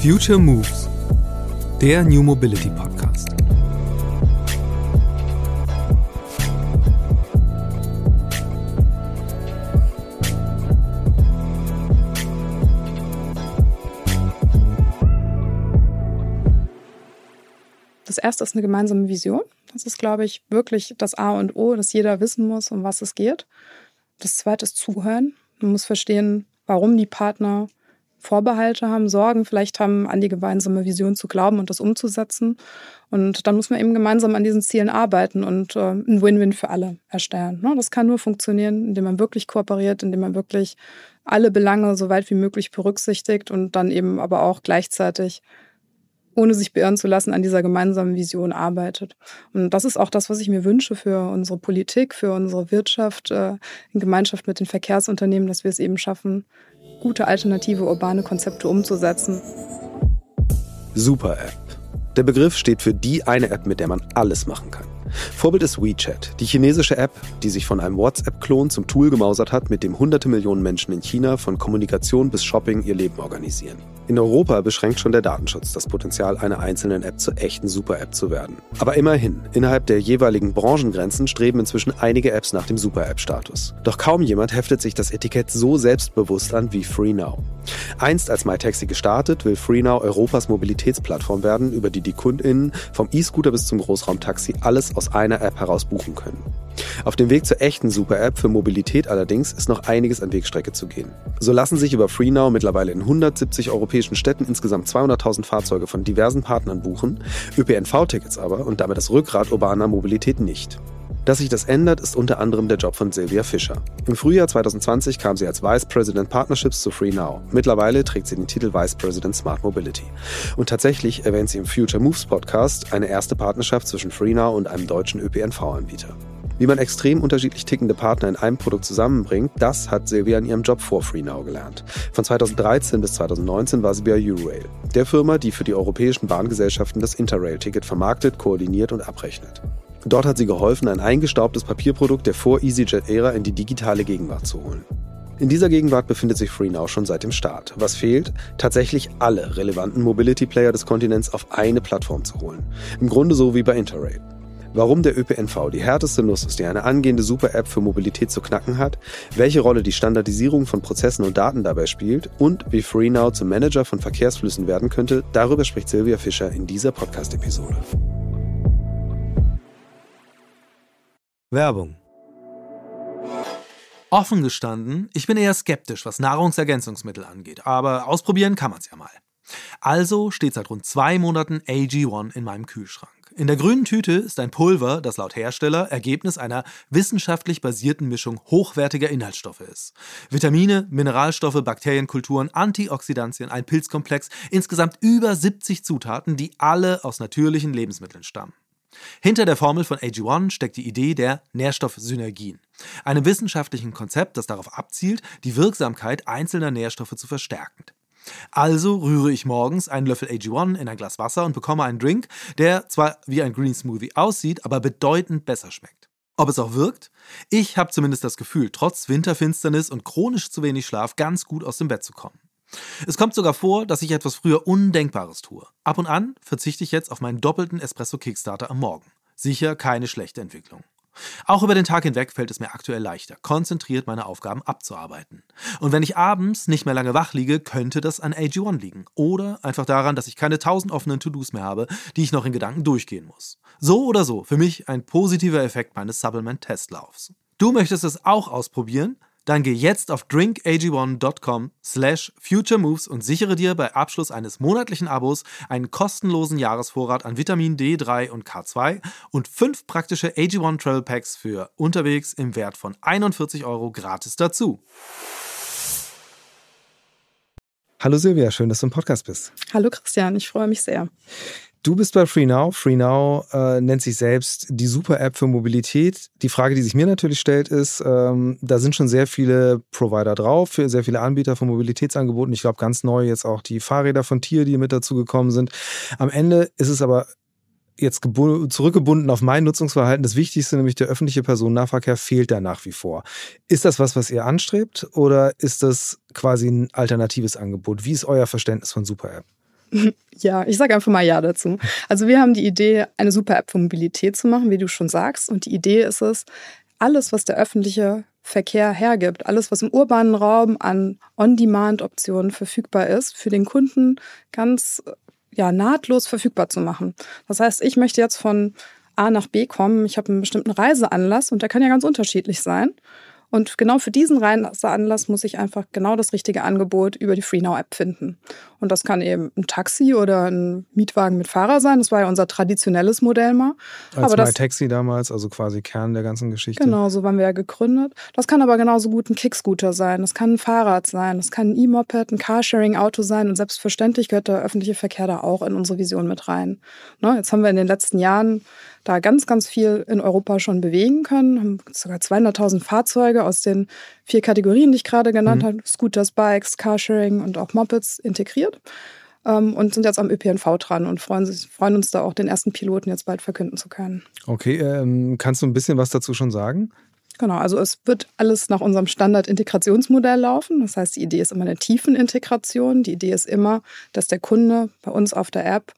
Future Moves, der New Mobility Podcast. Das erste ist eine gemeinsame Vision. Das ist, glaube ich, wirklich das A und O, dass jeder wissen muss, um was es geht. Das zweite ist Zuhören. Man muss verstehen, warum die Partner Vorbehalte haben, Sorgen vielleicht haben, an die gemeinsame Vision zu glauben und das umzusetzen. Und dann muss man eben gemeinsam an diesen Zielen arbeiten und äh, ein Win-Win für alle erstellen. Ne? Das kann nur funktionieren, indem man wirklich kooperiert, indem man wirklich alle Belange so weit wie möglich berücksichtigt und dann eben aber auch gleichzeitig ohne sich beirren zu lassen, an dieser gemeinsamen Vision arbeitet. Und das ist auch das, was ich mir wünsche für unsere Politik, für unsere Wirtschaft, äh, in Gemeinschaft mit den Verkehrsunternehmen, dass wir es eben schaffen, gute alternative urbane Konzepte umzusetzen. Super App. Der Begriff steht für die eine App, mit der man alles machen kann. Vorbild ist WeChat, die chinesische App, die sich von einem WhatsApp-Klon zum Tool gemausert hat, mit dem hunderte Millionen Menschen in China von Kommunikation bis Shopping ihr Leben organisieren. In Europa beschränkt schon der Datenschutz das Potenzial einer einzelnen App zur echten Super-App zu werden. Aber immerhin, innerhalb der jeweiligen Branchengrenzen streben inzwischen einige Apps nach dem Super-App-Status. Doch kaum jemand heftet sich das Etikett so selbstbewusst an wie FreeNow. Einst als MyTaxi gestartet, will FreeNow Europas Mobilitätsplattform werden, über die die KundInnen vom E-Scooter bis zum Großraumtaxi alles aus einer App heraus buchen können. Auf dem Weg zur echten Super-App für Mobilität allerdings ist noch einiges an Wegstrecke zu gehen. So lassen sich über FreeNow mittlerweile in 170 europäischen Städten insgesamt 200.000 Fahrzeuge von diversen Partnern buchen, ÖPNV-Tickets aber und damit das Rückgrat urbaner Mobilität nicht. Dass sich das ändert, ist unter anderem der Job von Sylvia Fischer. Im Frühjahr 2020 kam sie als Vice President Partnerships zu FreeNow. Mittlerweile trägt sie den Titel Vice President Smart Mobility. Und tatsächlich erwähnt sie im Future Moves Podcast eine erste Partnerschaft zwischen FreeNow und einem deutschen ÖPNV-Anbieter. Wie man extrem unterschiedlich tickende Partner in einem Produkt zusammenbringt, das hat Silvia in ihrem Job vor FreeNow gelernt. Von 2013 bis 2019 war sie bei Eurail, der Firma, die für die europäischen Bahngesellschaften das Interrail-Ticket vermarktet, koordiniert und abrechnet. Dort hat sie geholfen, ein eingestaubtes Papierprodukt der vor EasyJet-Ära in die digitale Gegenwart zu holen. In dieser Gegenwart befindet sich FreeNow schon seit dem Start. Was fehlt? Tatsächlich alle relevanten Mobility-Player des Kontinents auf eine Plattform zu holen. Im Grunde so wie bei Interrail. Warum der ÖPNV die härteste Nuss ist, die eine angehende Super-App für Mobilität zu knacken hat, welche Rolle die Standardisierung von Prozessen und Daten dabei spielt und wie FreeNow zum Manager von Verkehrsflüssen werden könnte, darüber spricht Silvia Fischer in dieser Podcast-Episode. Werbung. Offen gestanden, ich bin eher skeptisch, was Nahrungsergänzungsmittel angeht, aber ausprobieren kann man es ja mal. Also steht seit rund zwei Monaten AG1 in meinem Kühlschrank. In der grünen Tüte ist ein Pulver, das laut Hersteller Ergebnis einer wissenschaftlich basierten Mischung hochwertiger Inhaltsstoffe ist. Vitamine, Mineralstoffe, Bakterienkulturen, Antioxidantien, ein Pilzkomplex, insgesamt über 70 Zutaten, die alle aus natürlichen Lebensmitteln stammen. Hinter der Formel von AG1 steckt die Idee der Nährstoffsynergien, einem wissenschaftlichen Konzept, das darauf abzielt, die Wirksamkeit einzelner Nährstoffe zu verstärken. Also rühre ich morgens einen Löffel AG1 in ein Glas Wasser und bekomme einen Drink, der zwar wie ein Green Smoothie aussieht, aber bedeutend besser schmeckt. Ob es auch wirkt? Ich habe zumindest das Gefühl, trotz Winterfinsternis und chronisch zu wenig Schlaf ganz gut aus dem Bett zu kommen. Es kommt sogar vor, dass ich etwas früher Undenkbares tue. Ab und an verzichte ich jetzt auf meinen doppelten Espresso Kickstarter am Morgen. Sicher keine schlechte Entwicklung. Auch über den Tag hinweg fällt es mir aktuell leichter, konzentriert meine Aufgaben abzuarbeiten. Und wenn ich abends nicht mehr lange wach liege, könnte das an AG1 liegen. Oder einfach daran, dass ich keine tausend offenen To-Dos mehr habe, die ich noch in Gedanken durchgehen muss. So oder so, für mich ein positiver Effekt meines Supplement-Testlaufs. Du möchtest es auch ausprobieren? Dann geh jetzt auf drinkag1.com slash futuremoves und sichere dir bei Abschluss eines monatlichen Abos einen kostenlosen Jahresvorrat an Vitamin D3 und K2 und fünf praktische AG1 Travel Packs für unterwegs im Wert von 41 Euro gratis dazu. Hallo Silvia, schön, dass du im Podcast bist. Hallo Christian, ich freue mich sehr. Du bist bei FreeNow. FreeNow äh, nennt sich selbst die Super-App für Mobilität. Die Frage, die sich mir natürlich stellt, ist, ähm, da sind schon sehr viele Provider drauf, sehr viele Anbieter von Mobilitätsangeboten. Ich glaube, ganz neu jetzt auch die Fahrräder von Tier, die mit dazu gekommen sind. Am Ende ist es aber jetzt zurückgebunden auf mein Nutzungsverhalten. Das Wichtigste, nämlich der öffentliche Personennahverkehr, fehlt da nach wie vor. Ist das was, was ihr anstrebt oder ist das quasi ein alternatives Angebot? Wie ist euer Verständnis von Super-App? Ja, ich sage einfach mal Ja dazu. Also wir haben die Idee, eine super App für Mobilität zu machen, wie du schon sagst. Und die Idee ist es, alles, was der öffentliche Verkehr hergibt, alles, was im urbanen Raum an On-Demand-Optionen verfügbar ist, für den Kunden ganz ja, nahtlos verfügbar zu machen. Das heißt, ich möchte jetzt von A nach B kommen, ich habe einen bestimmten Reiseanlass und der kann ja ganz unterschiedlich sein. Und genau für diesen Reiseanlass muss ich einfach genau das richtige Angebot über die FreeNow-App finden. Und das kann eben ein Taxi oder ein Mietwagen mit Fahrer sein. Das war ja unser traditionelles Modell mal. Als aber Taxi damals, also quasi Kern der ganzen Geschichte. Genau, so waren wir ja gegründet. Das kann aber genauso gut ein Kickscooter sein. Das kann ein Fahrrad sein. Das kann ein E-Moped, ein Carsharing-Auto sein. Und selbstverständlich gehört der öffentliche Verkehr da auch in unsere Vision mit rein. Ne, jetzt haben wir in den letzten Jahren da ganz, ganz viel in Europa schon bewegen können. Haben sogar 200.000 Fahrzeuge aus den vier Kategorien, die ich gerade genannt mhm. habe, Scooters, Bikes, Carsharing und auch Mopeds integriert. Ähm, und sind jetzt am ÖPNV dran und freuen, sich, freuen uns da auch, den ersten Piloten jetzt bald verkünden zu können. Okay, ähm, kannst du ein bisschen was dazu schon sagen? Genau, also es wird alles nach unserem Standard-Integrationsmodell laufen. Das heißt, die Idee ist immer eine Tiefenintegration. Die Idee ist immer, dass der Kunde bei uns auf der App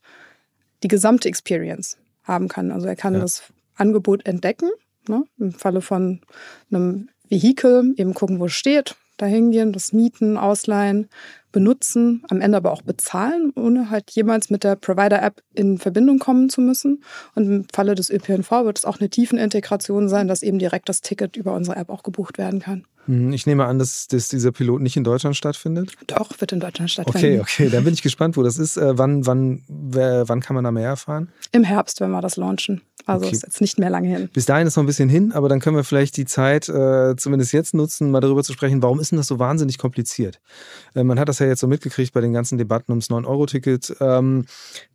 die gesamte Experience haben kann. Also er kann ja. das Angebot entdecken, ne? im Falle von einem Vehikel, eben gucken, wo es steht, da hingehen, das mieten, ausleihen, benutzen, am Ende aber auch bezahlen, ohne halt jemals mit der Provider-App in Verbindung kommen zu müssen. Und im Falle des ÖPNV wird es auch eine Tiefenintegration sein, dass eben direkt das Ticket über unsere App auch gebucht werden kann. Hm, ich nehme an, dass, dass dieser Pilot nicht in Deutschland stattfindet. Doch, wird in Deutschland stattfinden. Okay, okay, dann bin ich gespannt, wo das ist. Äh, wann, wann, wann kann man da mehr erfahren? Im Herbst, wenn wir das launchen. Also okay. ist jetzt nicht mehr lange hin. Bis dahin ist noch ein bisschen hin, aber dann können wir vielleicht die Zeit äh, zumindest jetzt nutzen, mal darüber zu sprechen, warum ist denn das so wahnsinnig kompliziert? Äh, man hat das ja jetzt so mitgekriegt bei den ganzen Debatten ums 9-Euro-Ticket, ähm,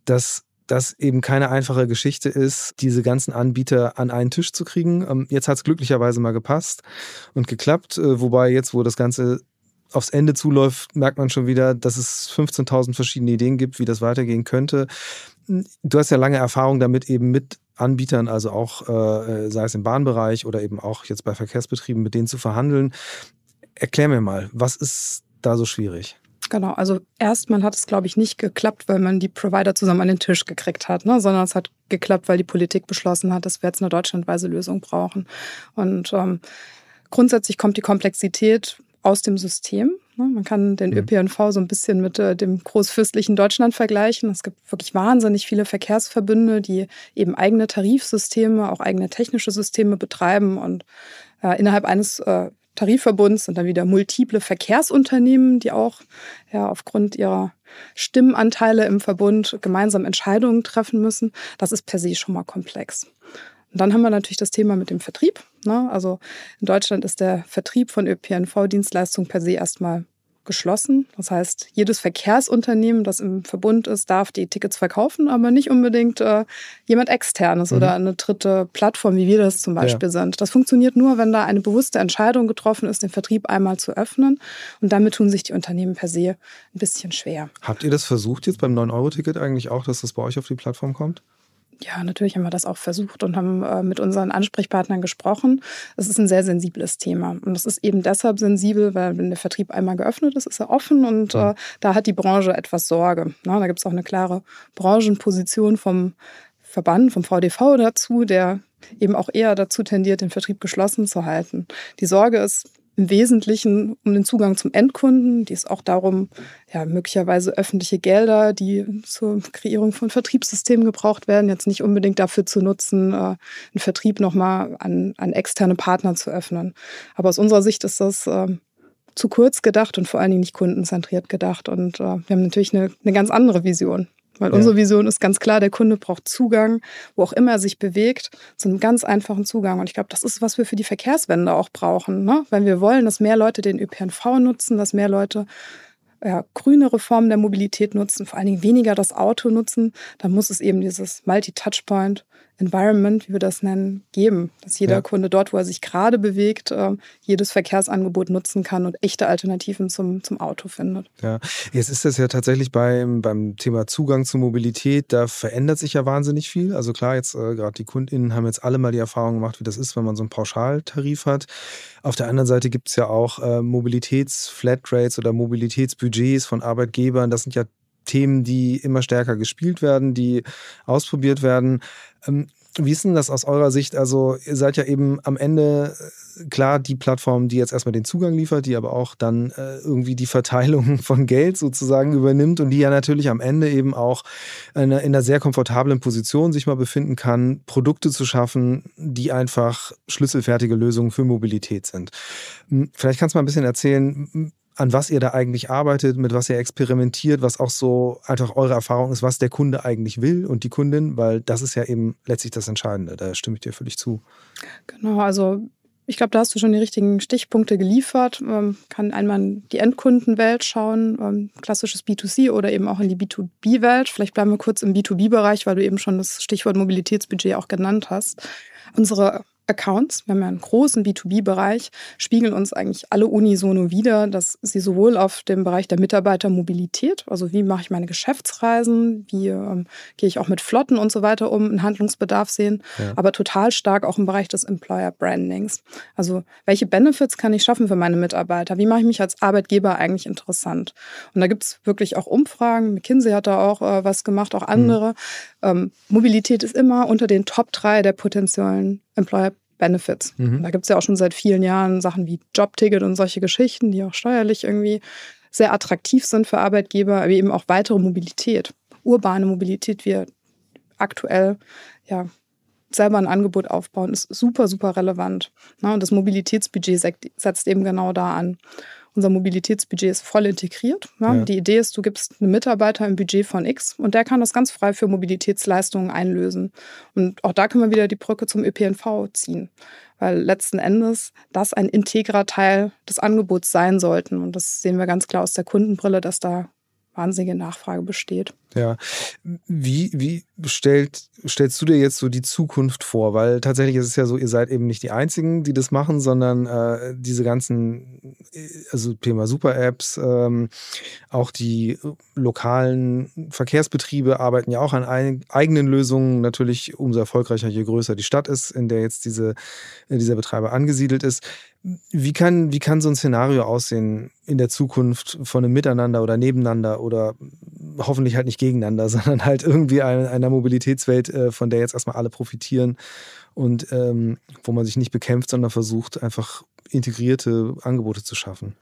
dass das eben keine einfache Geschichte ist, diese ganzen Anbieter an einen Tisch zu kriegen. Ähm, jetzt hat es glücklicherweise mal gepasst und geklappt, äh, wobei jetzt, wo das Ganze aufs Ende zuläuft, merkt man schon wieder, dass es 15.000 verschiedene Ideen gibt, wie das weitergehen könnte. Du hast ja lange Erfahrung damit, eben mit Anbietern, also auch äh, sei es im Bahnbereich oder eben auch jetzt bei Verkehrsbetrieben, mit denen zu verhandeln. Erklär mir mal, was ist da so schwierig? Genau, also erstmal hat es, glaube ich, nicht geklappt, weil man die Provider zusammen an den Tisch gekriegt hat, ne? sondern es hat geklappt, weil die Politik beschlossen hat, dass wir jetzt eine deutschlandweise Lösung brauchen. Und ähm, grundsätzlich kommt die Komplexität aus dem System. Ne? Man kann den mhm. ÖPNV so ein bisschen mit äh, dem großfürstlichen Deutschland vergleichen. Es gibt wirklich wahnsinnig viele Verkehrsverbünde, die eben eigene Tarifsysteme, auch eigene technische Systeme betreiben und äh, innerhalb eines äh, Tarifverbund sind dann wieder multiple Verkehrsunternehmen, die auch ja, aufgrund ihrer Stimmenanteile im Verbund gemeinsam Entscheidungen treffen müssen. Das ist per se schon mal komplex. Und dann haben wir natürlich das Thema mit dem Vertrieb. Ne? Also in Deutschland ist der Vertrieb von ÖPNV-Dienstleistungen per se erstmal geschlossen. Das heißt, jedes Verkehrsunternehmen, das im Verbund ist, darf die Tickets verkaufen, aber nicht unbedingt äh, jemand externes mhm. oder eine dritte Plattform, wie wir das zum Beispiel ja. sind. Das funktioniert nur, wenn da eine bewusste Entscheidung getroffen ist, den Vertrieb einmal zu öffnen. Und damit tun sich die Unternehmen per se ein bisschen schwer. Habt ihr das versucht jetzt beim 9-Euro-Ticket eigentlich auch, dass das bei euch auf die Plattform kommt? Ja, natürlich haben wir das auch versucht und haben äh, mit unseren Ansprechpartnern gesprochen. Es ist ein sehr sensibles Thema. Und es ist eben deshalb sensibel, weil wenn der Vertrieb einmal geöffnet ist, ist er offen und äh, da hat die Branche etwas Sorge. Na, da gibt es auch eine klare Branchenposition vom Verband, vom VDV dazu, der eben auch eher dazu tendiert, den Vertrieb geschlossen zu halten. Die Sorge ist im Wesentlichen um den Zugang zum Endkunden. Die ist auch darum, ja, möglicherweise öffentliche Gelder, die zur Kreierung von Vertriebssystemen gebraucht werden, jetzt nicht unbedingt dafür zu nutzen, äh, einen Vertrieb nochmal an, an externe Partner zu öffnen. Aber aus unserer Sicht ist das äh, zu kurz gedacht und vor allen Dingen nicht kundenzentriert gedacht. Und äh, wir haben natürlich eine, eine ganz andere Vision. Weil ja. unsere Vision ist ganz klar, der Kunde braucht Zugang, wo auch immer er sich bewegt, zu einem ganz einfachen Zugang. Und ich glaube, das ist, was wir für die Verkehrswende auch brauchen. Ne? Wenn wir wollen, dass mehr Leute den ÖPNV nutzen, dass mehr Leute ja, grünere Formen der Mobilität nutzen, vor allen Dingen weniger das Auto nutzen, dann muss es eben dieses Multi-Touchpoint Environment, wie wir das nennen, geben. Dass jeder ja. Kunde dort, wo er sich gerade bewegt, äh, jedes Verkehrsangebot nutzen kann und echte Alternativen zum, zum Auto findet. Ja, jetzt ist das ja tatsächlich beim, beim Thema Zugang zur Mobilität, da verändert sich ja wahnsinnig viel. Also klar, jetzt äh, gerade die KundInnen haben jetzt alle mal die Erfahrung gemacht, wie das ist, wenn man so einen Pauschaltarif hat. Auf der anderen Seite gibt es ja auch äh, Mobilitätsflatrates oder Mobilitätsbudgets von Arbeitgebern. Das sind ja Themen, die immer stärker gespielt werden, die ausprobiert werden. Ähm, wie ist denn das aus eurer Sicht? Also, ihr seid ja eben am Ende äh, klar die Plattform, die jetzt erstmal den Zugang liefert, die aber auch dann äh, irgendwie die Verteilung von Geld sozusagen übernimmt und die ja natürlich am Ende eben auch in einer, in einer sehr komfortablen Position sich mal befinden kann, Produkte zu schaffen, die einfach schlüsselfertige Lösungen für Mobilität sind. Hm, vielleicht kannst du mal ein bisschen erzählen, an was ihr da eigentlich arbeitet, mit was ihr experimentiert, was auch so einfach eure Erfahrung ist, was der Kunde eigentlich will und die Kundin, weil das ist ja eben letztlich das Entscheidende. Da stimme ich dir völlig zu. Genau, also ich glaube, da hast du schon die richtigen Stichpunkte geliefert. Man ähm, kann einmal in die Endkundenwelt schauen, ähm, klassisches B2C oder eben auch in die B2B-Welt. Vielleicht bleiben wir kurz im B2B-Bereich, weil du eben schon das Stichwort Mobilitätsbudget auch genannt hast. Unsere Accounts, wir haben ja einen großen B2B-Bereich, spiegeln uns eigentlich alle unisono wieder, dass sie sowohl auf dem Bereich der Mitarbeitermobilität, also wie mache ich meine Geschäftsreisen, wie ähm, gehe ich auch mit Flotten und so weiter um, einen Handlungsbedarf sehen, ja. aber total stark auch im Bereich des Employer Brandings. Also welche Benefits kann ich schaffen für meine Mitarbeiter? Wie mache ich mich als Arbeitgeber eigentlich interessant? Und da gibt es wirklich auch Umfragen. McKinsey hat da auch äh, was gemacht, auch andere. Mhm. Ähm, Mobilität ist immer unter den Top 3 der potenziellen Employer Benefits. Mhm. Da gibt es ja auch schon seit vielen Jahren Sachen wie Jobticket und solche Geschichten, die auch steuerlich irgendwie sehr attraktiv sind für Arbeitgeber, aber eben auch weitere Mobilität, urbane Mobilität, wir aktuell ja selber ein Angebot aufbauen, ist super, super relevant. Ne? Und das Mobilitätsbudget setzt eben genau da an. Unser Mobilitätsbudget ist voll integriert. Ja? Ja. Die Idee ist, du gibst einem Mitarbeiter ein Budget von X und der kann das ganz frei für Mobilitätsleistungen einlösen. Und auch da können wir wieder die Brücke zum ÖPNV ziehen, weil letzten Endes das ein integrer Teil des Angebots sein sollten. Und das sehen wir ganz klar aus der Kundenbrille, dass da wahnsinnige Nachfrage besteht. Ja. Wie, wie stellt, stellst du dir jetzt so die Zukunft vor? Weil tatsächlich ist es ja so, ihr seid eben nicht die Einzigen, die das machen, sondern äh, diese ganzen, also Thema Super-Apps, ähm, auch die lokalen Verkehrsbetriebe arbeiten ja auch an ein, eigenen Lösungen. Natürlich umso erfolgreicher, je größer die Stadt ist, in der jetzt diese, dieser Betreiber angesiedelt ist. Wie kann, wie kann so ein Szenario aussehen in der Zukunft von einem Miteinander oder Nebeneinander oder hoffentlich halt nicht gegeneinander, sondern halt irgendwie einer, Mobilitätswelt, äh, von der jetzt erstmal alle profitieren und ähm, wo man sich nicht bekämpft, sondern versucht, einfach integrierte Angebote zu schaffen?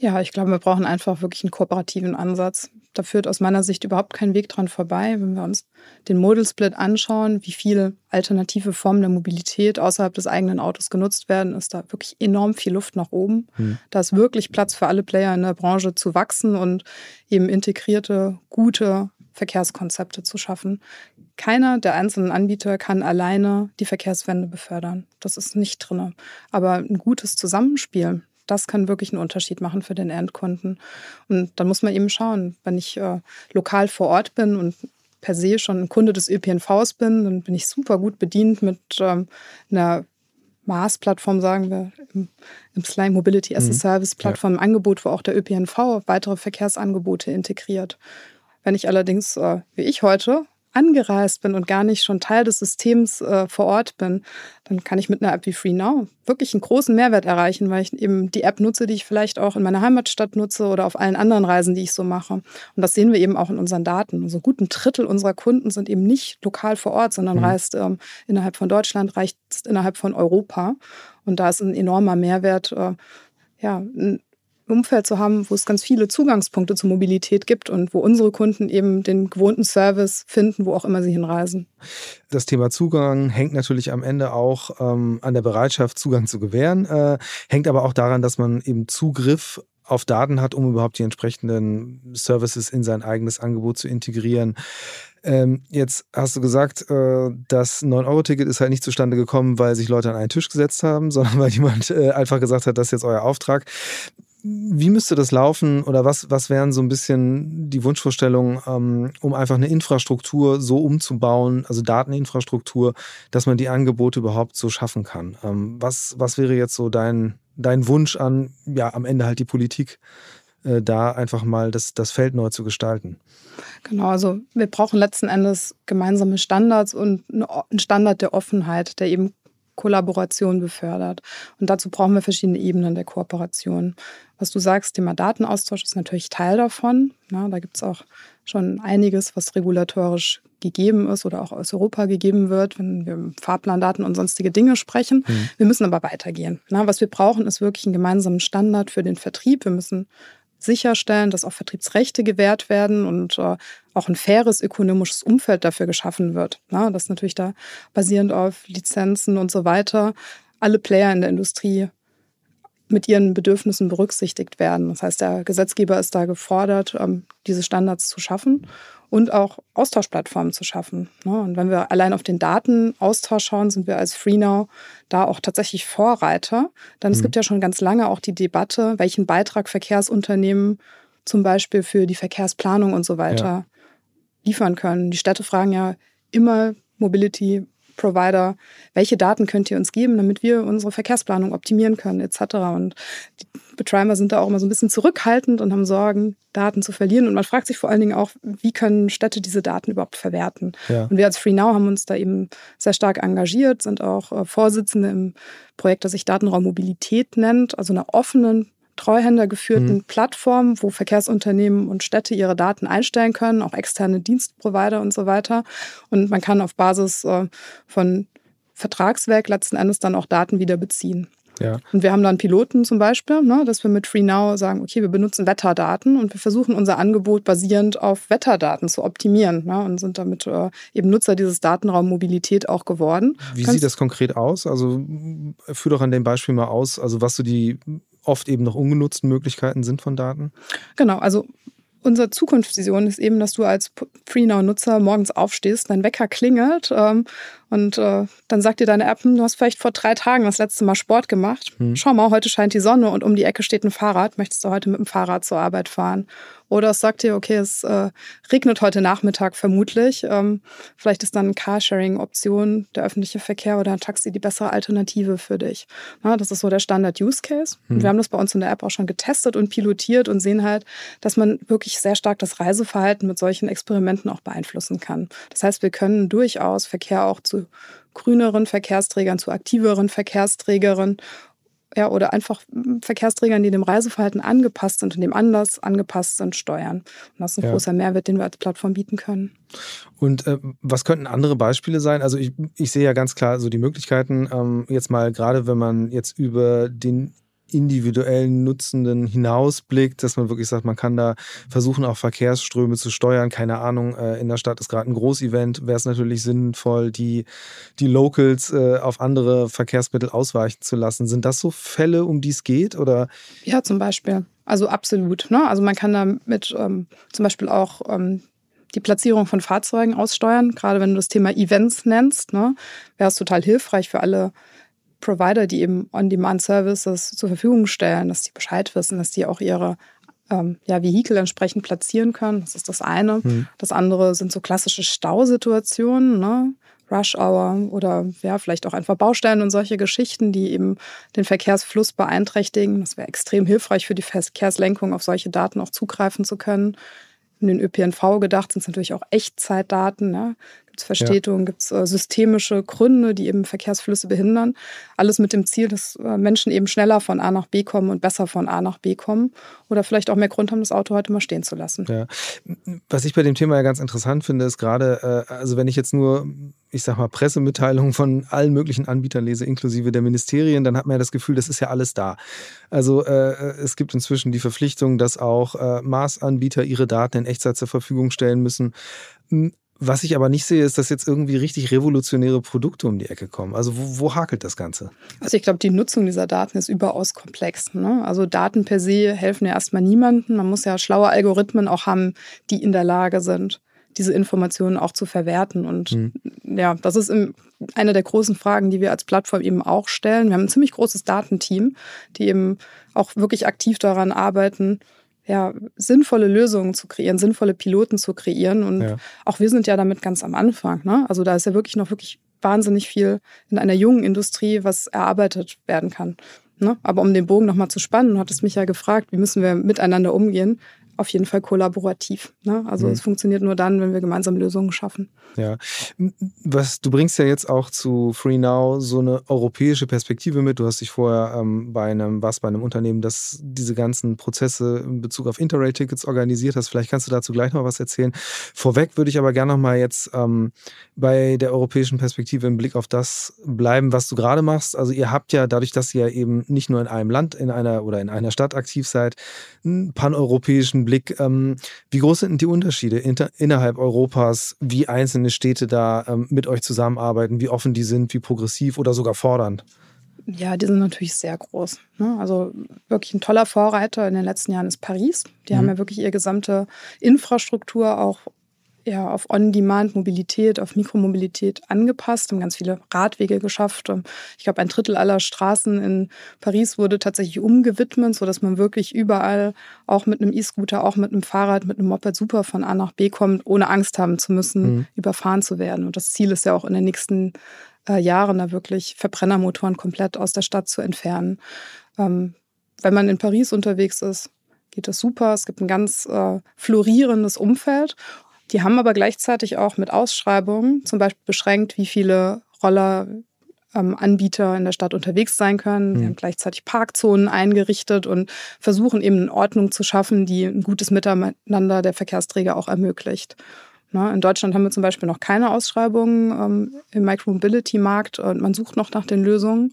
Ja, ich glaube, wir brauchen einfach wirklich einen kooperativen Ansatz. Da führt aus meiner Sicht überhaupt kein Weg dran vorbei, wenn wir uns den Modal Split anschauen, wie viele alternative Formen der Mobilität außerhalb des eigenen Autos genutzt werden, ist da wirklich enorm viel Luft nach oben. Hm. Da ist wirklich Platz für alle Player in der Branche zu wachsen und eben integrierte, gute Verkehrskonzepte zu schaffen. Keiner der einzelnen Anbieter kann alleine die Verkehrswende befördern. Das ist nicht drin. Aber ein gutes Zusammenspiel das kann wirklich einen Unterschied machen für den Endkunden. Und dann muss man eben schauen, wenn ich äh, lokal vor Ort bin und per se schon ein Kunde des ÖPNVs bin, dann bin ich super gut bedient mit ähm, einer Mars-Plattform, sagen wir, im, im Slang Mobility as a mhm. Service-Plattform, ja. Angebot, wo auch der ÖPNV weitere Verkehrsangebote integriert. Wenn ich allerdings, äh, wie ich heute, angereist bin und gar nicht schon Teil des Systems äh, vor Ort bin, dann kann ich mit einer App wie FreeNow wirklich einen großen Mehrwert erreichen, weil ich eben die App nutze, die ich vielleicht auch in meiner Heimatstadt nutze oder auf allen anderen Reisen, die ich so mache. Und das sehen wir eben auch in unseren Daten. Also gut ein Drittel unserer Kunden sind eben nicht lokal vor Ort, sondern mhm. reist ähm, innerhalb von Deutschland, reist innerhalb von Europa. Und da ist ein enormer Mehrwert, äh, ja, ein Umfeld zu haben, wo es ganz viele Zugangspunkte zur Mobilität gibt und wo unsere Kunden eben den gewohnten Service finden, wo auch immer sie hinreisen. Das Thema Zugang hängt natürlich am Ende auch ähm, an der Bereitschaft, Zugang zu gewähren, äh, hängt aber auch daran, dass man eben Zugriff auf Daten hat, um überhaupt die entsprechenden Services in sein eigenes Angebot zu integrieren. Ähm, jetzt hast du gesagt, äh, das 9-Euro-Ticket ist halt nicht zustande gekommen, weil sich Leute an einen Tisch gesetzt haben, sondern weil jemand äh, einfach gesagt hat, das ist jetzt euer Auftrag. Wie müsste das laufen oder was, was wären so ein bisschen die Wunschvorstellungen, ähm, um einfach eine Infrastruktur so umzubauen, also Dateninfrastruktur, dass man die Angebote überhaupt so schaffen kann? Ähm, was, was wäre jetzt so dein, dein Wunsch an, ja, am Ende halt die Politik, äh, da einfach mal das, das Feld neu zu gestalten? Genau, also wir brauchen letzten Endes gemeinsame Standards und einen Standard der Offenheit, der eben Kollaboration befördert. Und dazu brauchen wir verschiedene Ebenen der Kooperation. Was du sagst, Thema Datenaustausch ist natürlich Teil davon. Ja, da gibt es auch schon einiges, was regulatorisch gegeben ist oder auch aus Europa gegeben wird, wenn wir über Fahrplandaten und sonstige Dinge sprechen. Mhm. Wir müssen aber weitergehen. Na, was wir brauchen, ist wirklich einen gemeinsamen Standard für den Vertrieb. Wir müssen sicherstellen, dass auch Vertriebsrechte gewährt werden und äh, auch ein faires ökonomisches Umfeld dafür geschaffen wird. Na, das natürlich da basierend auf Lizenzen und so weiter alle Player in der Industrie mit ihren Bedürfnissen berücksichtigt werden. Das heißt, der Gesetzgeber ist da gefordert, ähm, diese Standards zu schaffen und auch Austauschplattformen zu schaffen. Ne? Und wenn wir allein auf den Datenaustausch schauen, sind wir als FreeNow da auch tatsächlich Vorreiter. Denn es mhm. gibt ja schon ganz lange auch die Debatte, welchen Beitrag Verkehrsunternehmen zum Beispiel für die Verkehrsplanung und so weiter ja. liefern können. Die Städte fragen ja immer Mobility Provider, welche Daten könnt ihr uns geben, damit wir unsere Verkehrsplanung optimieren können, etc. Und die Betreiber sind da auch immer so ein bisschen zurückhaltend und haben Sorgen, Daten zu verlieren. Und man fragt sich vor allen Dingen auch, wie können Städte diese Daten überhaupt verwerten? Ja. Und wir als FreeNow haben uns da eben sehr stark engagiert, sind auch äh, Vorsitzende im Projekt, das sich Datenraummobilität nennt, also einer offenen treuhändergeführten mhm. Plattform, wo Verkehrsunternehmen und Städte ihre Daten einstellen können, auch externe Dienstprovider und so weiter. Und man kann auf Basis äh, von Vertragswerk letzten Endes dann auch Daten wieder beziehen. Ja. Und wir haben dann Piloten zum Beispiel, ne, dass wir mit FreeNow sagen, okay, wir benutzen Wetterdaten und wir versuchen unser Angebot basierend auf Wetterdaten zu optimieren ne, und sind damit äh, eben Nutzer dieses Datenraum Mobilität auch geworden. Wie Kannst sieht das konkret aus? Also führ doch an dem Beispiel mal aus, also was so die oft eben noch ungenutzten Möglichkeiten sind von Daten? Genau, also unsere Zukunftsvision ist eben, dass du als FreeNow-Nutzer morgens aufstehst, dein Wecker klingelt ähm, und äh, dann sagt dir deine App, hm, du hast vielleicht vor drei Tagen das letzte Mal Sport gemacht. Hm. Schau mal, heute scheint die Sonne und um die Ecke steht ein Fahrrad. Möchtest du heute mit dem Fahrrad zur Arbeit fahren? Oder es sagt dir, okay, es äh, regnet heute Nachmittag vermutlich. Ähm, vielleicht ist dann Carsharing-Option, der öffentliche Verkehr oder ein Taxi die bessere Alternative für dich. Na, das ist so der Standard-Use-Case. Hm. Wir haben das bei uns in der App auch schon getestet und pilotiert und sehen halt, dass man wirklich sehr stark das Reiseverhalten mit solchen Experimenten auch beeinflussen kann. Das heißt, wir können durchaus Verkehr auch zu grüneren Verkehrsträgern, zu aktiveren Verkehrsträgern ja, oder einfach Verkehrsträgern, die dem Reiseverhalten angepasst sind und dem Anlass angepasst sind, steuern. Und das ist ein ja. großer Mehrwert, den wir als Plattform bieten können. Und äh, was könnten andere Beispiele sein? Also ich, ich sehe ja ganz klar so die Möglichkeiten, ähm, jetzt mal gerade wenn man jetzt über den individuellen Nutzenden hinausblickt, dass man wirklich sagt, man kann da versuchen, auch Verkehrsströme zu steuern. Keine Ahnung, äh, in der Stadt ist gerade ein Großevent, wäre es natürlich sinnvoll, die, die Locals äh, auf andere Verkehrsmittel ausweichen zu lassen. Sind das so Fälle, um die es geht? Oder? Ja, zum Beispiel. Also absolut. Ne? Also man kann damit ähm, zum Beispiel auch ähm, die Platzierung von Fahrzeugen aussteuern. Gerade wenn du das Thema Events nennst, ne, wäre es total hilfreich für alle Provider, die eben On-Demand-Services zur Verfügung stellen, dass die Bescheid wissen, dass die auch ihre ähm, ja, Vehikel entsprechend platzieren können. Das ist das eine. Mhm. Das andere sind so klassische Stausituationen, ne? Rush Hour oder ja, vielleicht auch einfach Baustellen und solche Geschichten, die eben den Verkehrsfluss beeinträchtigen. Das wäre extrem hilfreich für die Verkehrslenkung, auf solche Daten auch zugreifen zu können. In den ÖPNV gedacht sind es natürlich auch Echtzeitdaten. Ne? Gibt es Verstädtungen, ja. gibt es äh, systemische Gründe, die eben Verkehrsflüsse behindern. Alles mit dem Ziel, dass äh, Menschen eben schneller von A nach B kommen und besser von A nach B kommen. Oder vielleicht auch mehr Grund haben, das Auto heute mal stehen zu lassen. Ja. Was ich bei dem Thema ja ganz interessant finde, ist gerade, äh, also wenn ich jetzt nur ich sag mal, Pressemitteilungen von allen möglichen Anbietern lese, inklusive der Ministerien, dann hat man ja das Gefühl, das ist ja alles da. Also es gibt inzwischen die Verpflichtung, dass auch Maßanbieter ihre Daten in Echtzeit zur Verfügung stellen müssen. Was ich aber nicht sehe, ist, dass jetzt irgendwie richtig revolutionäre Produkte um die Ecke kommen. Also wo, wo hakelt das Ganze? Also ich glaube, die Nutzung dieser Daten ist überaus komplex. Ne? Also Daten per se helfen ja erstmal niemandem. Man muss ja schlaue Algorithmen auch haben, die in der Lage sind, diese Informationen auch zu verwerten. Und mhm. ja, das ist eine der großen Fragen, die wir als Plattform eben auch stellen. Wir haben ein ziemlich großes Datenteam, die eben auch wirklich aktiv daran arbeiten, ja, sinnvolle Lösungen zu kreieren, sinnvolle Piloten zu kreieren. Und ja. auch wir sind ja damit ganz am Anfang. Ne? Also da ist ja wirklich noch wirklich wahnsinnig viel in einer jungen Industrie, was erarbeitet werden kann. Ne? Aber um den Bogen nochmal zu spannen, hat es mich ja gefragt, wie müssen wir miteinander umgehen? Auf jeden Fall kollaborativ. Ne? Also mhm. es funktioniert nur dann, wenn wir gemeinsam Lösungen schaffen. Ja, was du bringst ja jetzt auch zu Free Now so eine europäische Perspektive mit. Du hast dich vorher ähm, bei einem was bei einem Unternehmen, das diese ganzen Prozesse in Bezug auf Interrail-Tickets organisiert hast. Vielleicht kannst du dazu gleich noch was erzählen. Vorweg würde ich aber gerne noch mal jetzt ähm, bei der europäischen Perspektive im Blick auf das bleiben, was du gerade machst. Also ihr habt ja dadurch, dass ihr eben nicht nur in einem Land, in einer oder in einer Stadt aktiv seid, einen paneuropäischen Blick. Ähm, wie groß sind die Unterschiede inter, innerhalb Europas, wie einzelne Städte da ähm, mit euch zusammenarbeiten, wie offen die sind, wie progressiv oder sogar fordernd? Ja, die sind natürlich sehr groß. Ne? Also wirklich ein toller Vorreiter in den letzten Jahren ist Paris. Die mhm. haben ja wirklich ihre gesamte Infrastruktur auch ja, auf On-Demand-Mobilität, auf Mikromobilität angepasst, haben ganz viele Radwege geschafft. Ich glaube, ein Drittel aller Straßen in Paris wurde tatsächlich umgewidmet, sodass man wirklich überall auch mit einem E-Scooter, auch mit einem Fahrrad, mit einem Moped super von A nach B kommt, ohne Angst haben zu müssen, mhm. überfahren zu werden. Und das Ziel ist ja auch in den nächsten äh, Jahren da wirklich Verbrennermotoren komplett aus der Stadt zu entfernen. Ähm, wenn man in Paris unterwegs ist, geht das super. Es gibt ein ganz äh, florierendes Umfeld. Die haben aber gleichzeitig auch mit Ausschreibungen zum Beispiel beschränkt, wie viele Rolleranbieter ähm, in der Stadt unterwegs sein können. Mhm. haben gleichzeitig Parkzonen eingerichtet und versuchen eben eine Ordnung zu schaffen, die ein gutes Miteinander der Verkehrsträger auch ermöglicht. Na, in Deutschland haben wir zum Beispiel noch keine Ausschreibungen ähm, im Micromobility-Markt und man sucht noch nach den Lösungen.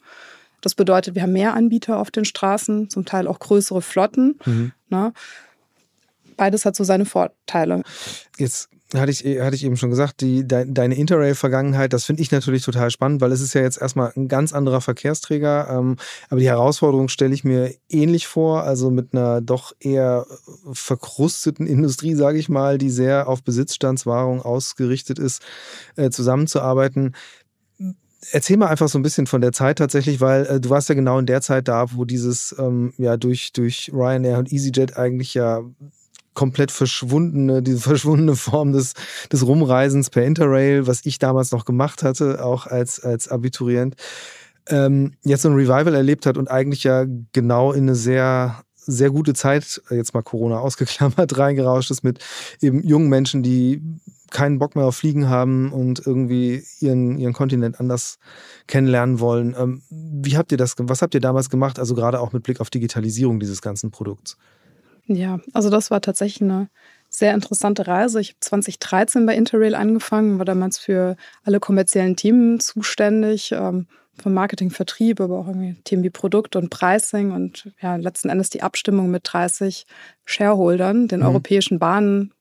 Das bedeutet, wir haben mehr Anbieter auf den Straßen, zum Teil auch größere Flotten. Mhm. Na, beides hat so seine Vorteile. Jetzt hatte ich, hatte ich eben schon gesagt, die, de, deine Interrail-Vergangenheit, das finde ich natürlich total spannend, weil es ist ja jetzt erstmal ein ganz anderer Verkehrsträger. Ähm, aber die Herausforderung stelle ich mir ähnlich vor, also mit einer doch eher verkrusteten Industrie, sage ich mal, die sehr auf Besitzstandswahrung ausgerichtet ist, äh, zusammenzuarbeiten. Erzähl mal einfach so ein bisschen von der Zeit tatsächlich, weil äh, du warst ja genau in der Zeit da, wo dieses ähm, ja durch, durch Ryanair und EasyJet eigentlich ja komplett verschwundene, diese verschwundene Form des, des Rumreisens per Interrail, was ich damals noch gemacht hatte, auch als, als Abiturient, ähm, jetzt so ein Revival erlebt hat und eigentlich ja genau in eine sehr, sehr gute Zeit, jetzt mal Corona ausgeklammert, reingerauscht ist mit eben jungen Menschen, die keinen Bock mehr auf Fliegen haben und irgendwie ihren, ihren Kontinent anders kennenlernen wollen. Ähm, wie habt ihr das, was habt ihr damals gemacht? Also gerade auch mit Blick auf Digitalisierung dieses ganzen Produkts? Ja, also das war tatsächlich eine sehr interessante Reise. Ich habe 2013 bei Interrail angefangen, war damals für alle kommerziellen Themen zuständig, ähm, vom Marketing, Vertrieb, aber auch irgendwie Themen wie Produkt und Pricing und ja, letzten Endes die Abstimmung mit 30 Shareholdern, den mhm. europäischen Bahnen,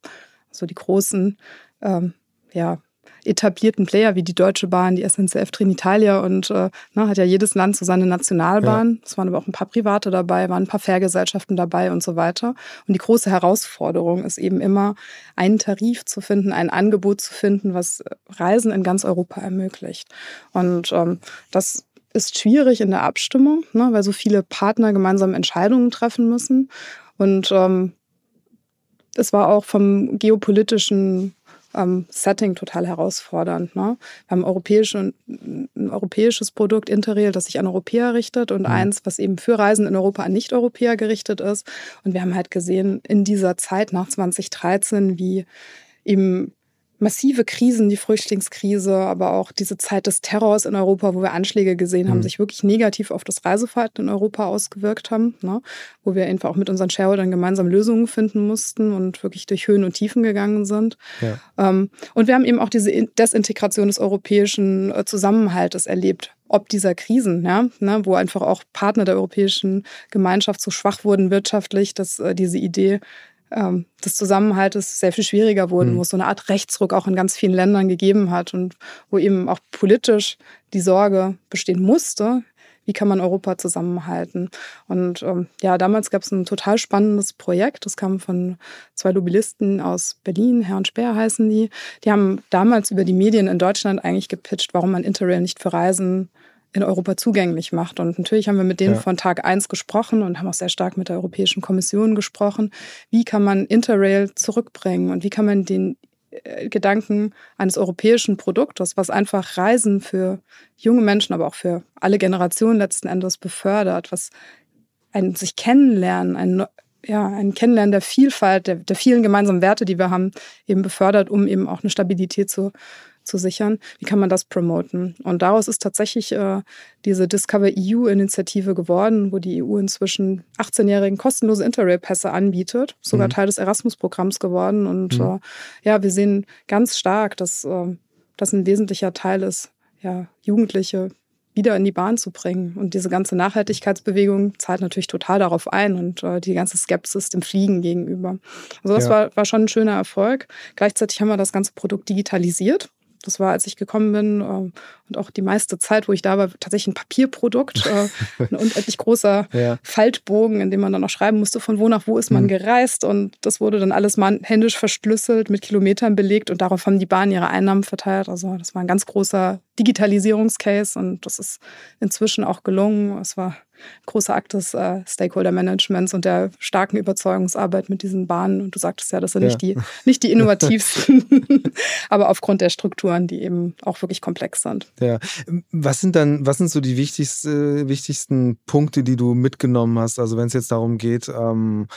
so die großen, ähm, ja, etablierten Player wie die Deutsche Bahn, die SNCF Trinitalia und äh, na, ne, hat ja jedes Land so seine Nationalbahn. Ja. Es waren aber auch ein paar Private dabei, waren ein paar Fährgesellschaften dabei und so weiter. Und die große Herausforderung ist eben immer, einen Tarif zu finden, ein Angebot zu finden, was Reisen in ganz Europa ermöglicht. Und ähm, das ist schwierig in der Abstimmung, ne, weil so viele Partner gemeinsam Entscheidungen treffen müssen. Und ähm, es war auch vom geopolitischen ähm, Setting total herausfordernd. Ne? Wir haben europäische, ein europäisches Produkt, Interrail, das sich an Europäer richtet und mhm. eins, was eben für Reisen in Europa an Nicht-Europäer gerichtet ist. Und wir haben halt gesehen, in dieser Zeit nach 2013, wie eben massive Krisen, die Flüchtlingskrise, aber auch diese Zeit des Terrors in Europa, wo wir Anschläge gesehen haben, mhm. sich wirklich negativ auf das Reiseverhalten in Europa ausgewirkt haben, ne? wo wir einfach auch mit unseren Shareholdern gemeinsam Lösungen finden mussten und wirklich durch Höhen und Tiefen gegangen sind. Ja. Ähm, und wir haben eben auch diese Desintegration des europäischen äh, Zusammenhaltes erlebt ob dieser Krisen, ja, ne, wo einfach auch Partner der europäischen Gemeinschaft so schwach wurden wirtschaftlich, dass äh, diese Idee ähm, des Zusammenhaltes sehr viel schwieriger wurde, mhm. wo es so eine Art Rechtsruck auch in ganz vielen Ländern gegeben hat und wo eben auch politisch die Sorge bestehen musste, wie kann man Europa zusammenhalten. Und ähm, ja, damals gab es ein total spannendes Projekt, das kam von zwei Lobbyisten aus Berlin, Herr und Speer heißen die. Die haben damals über die Medien in Deutschland eigentlich gepitcht, warum man Interrail nicht für Reisen in Europa zugänglich macht. Und natürlich haben wir mit denen ja. von Tag eins gesprochen und haben auch sehr stark mit der Europäischen Kommission gesprochen. Wie kann man Interrail zurückbringen und wie kann man den äh, Gedanken eines europäischen Produktes, was einfach Reisen für junge Menschen, aber auch für alle Generationen letzten Endes befördert, was ein sich kennenlernen, ein ja, ein Kennenlernen der Vielfalt, der, der vielen gemeinsamen Werte, die wir haben, eben befördert, um eben auch eine Stabilität zu, zu sichern. Wie kann man das promoten? Und daraus ist tatsächlich äh, diese Discover EU-Initiative geworden, wo die EU inzwischen 18-jährigen kostenlose Interrail-Pässe anbietet, sogar mhm. Teil des Erasmus-Programms geworden. Und mhm. äh, ja, wir sehen ganz stark, dass äh, das ein wesentlicher Teil ist, ja, Jugendliche wieder in die Bahn zu bringen. Und diese ganze Nachhaltigkeitsbewegung zahlt natürlich total darauf ein und äh, die ganze Skepsis dem Fliegen gegenüber. Also das ja. war, war schon ein schöner Erfolg. Gleichzeitig haben wir das ganze Produkt digitalisiert. Das war, als ich gekommen bin äh, und auch die meiste Zeit, wo ich da war, tatsächlich ein Papierprodukt. Äh, ein unendlich großer ja. Faltbogen, in dem man dann auch schreiben musste, von wo nach wo ist man mhm. gereist. Und das wurde dann alles mal händisch verschlüsselt, mit Kilometern belegt und darauf haben die Bahnen ihre Einnahmen verteilt. Also das war ein ganz großer Digitalisierungscase und das ist inzwischen auch gelungen. Es war großer Akt des äh, Stakeholder-Managements und der starken Überzeugungsarbeit mit diesen Bahnen. Und du sagtest ja, das sind ja. nicht die, nicht die innovativsten, aber aufgrund der Strukturen, die eben auch wirklich komplex sind. Ja. Was sind dann, was sind so die wichtigsten, wichtigsten Punkte, die du mitgenommen hast? Also wenn es jetzt darum geht, ähm,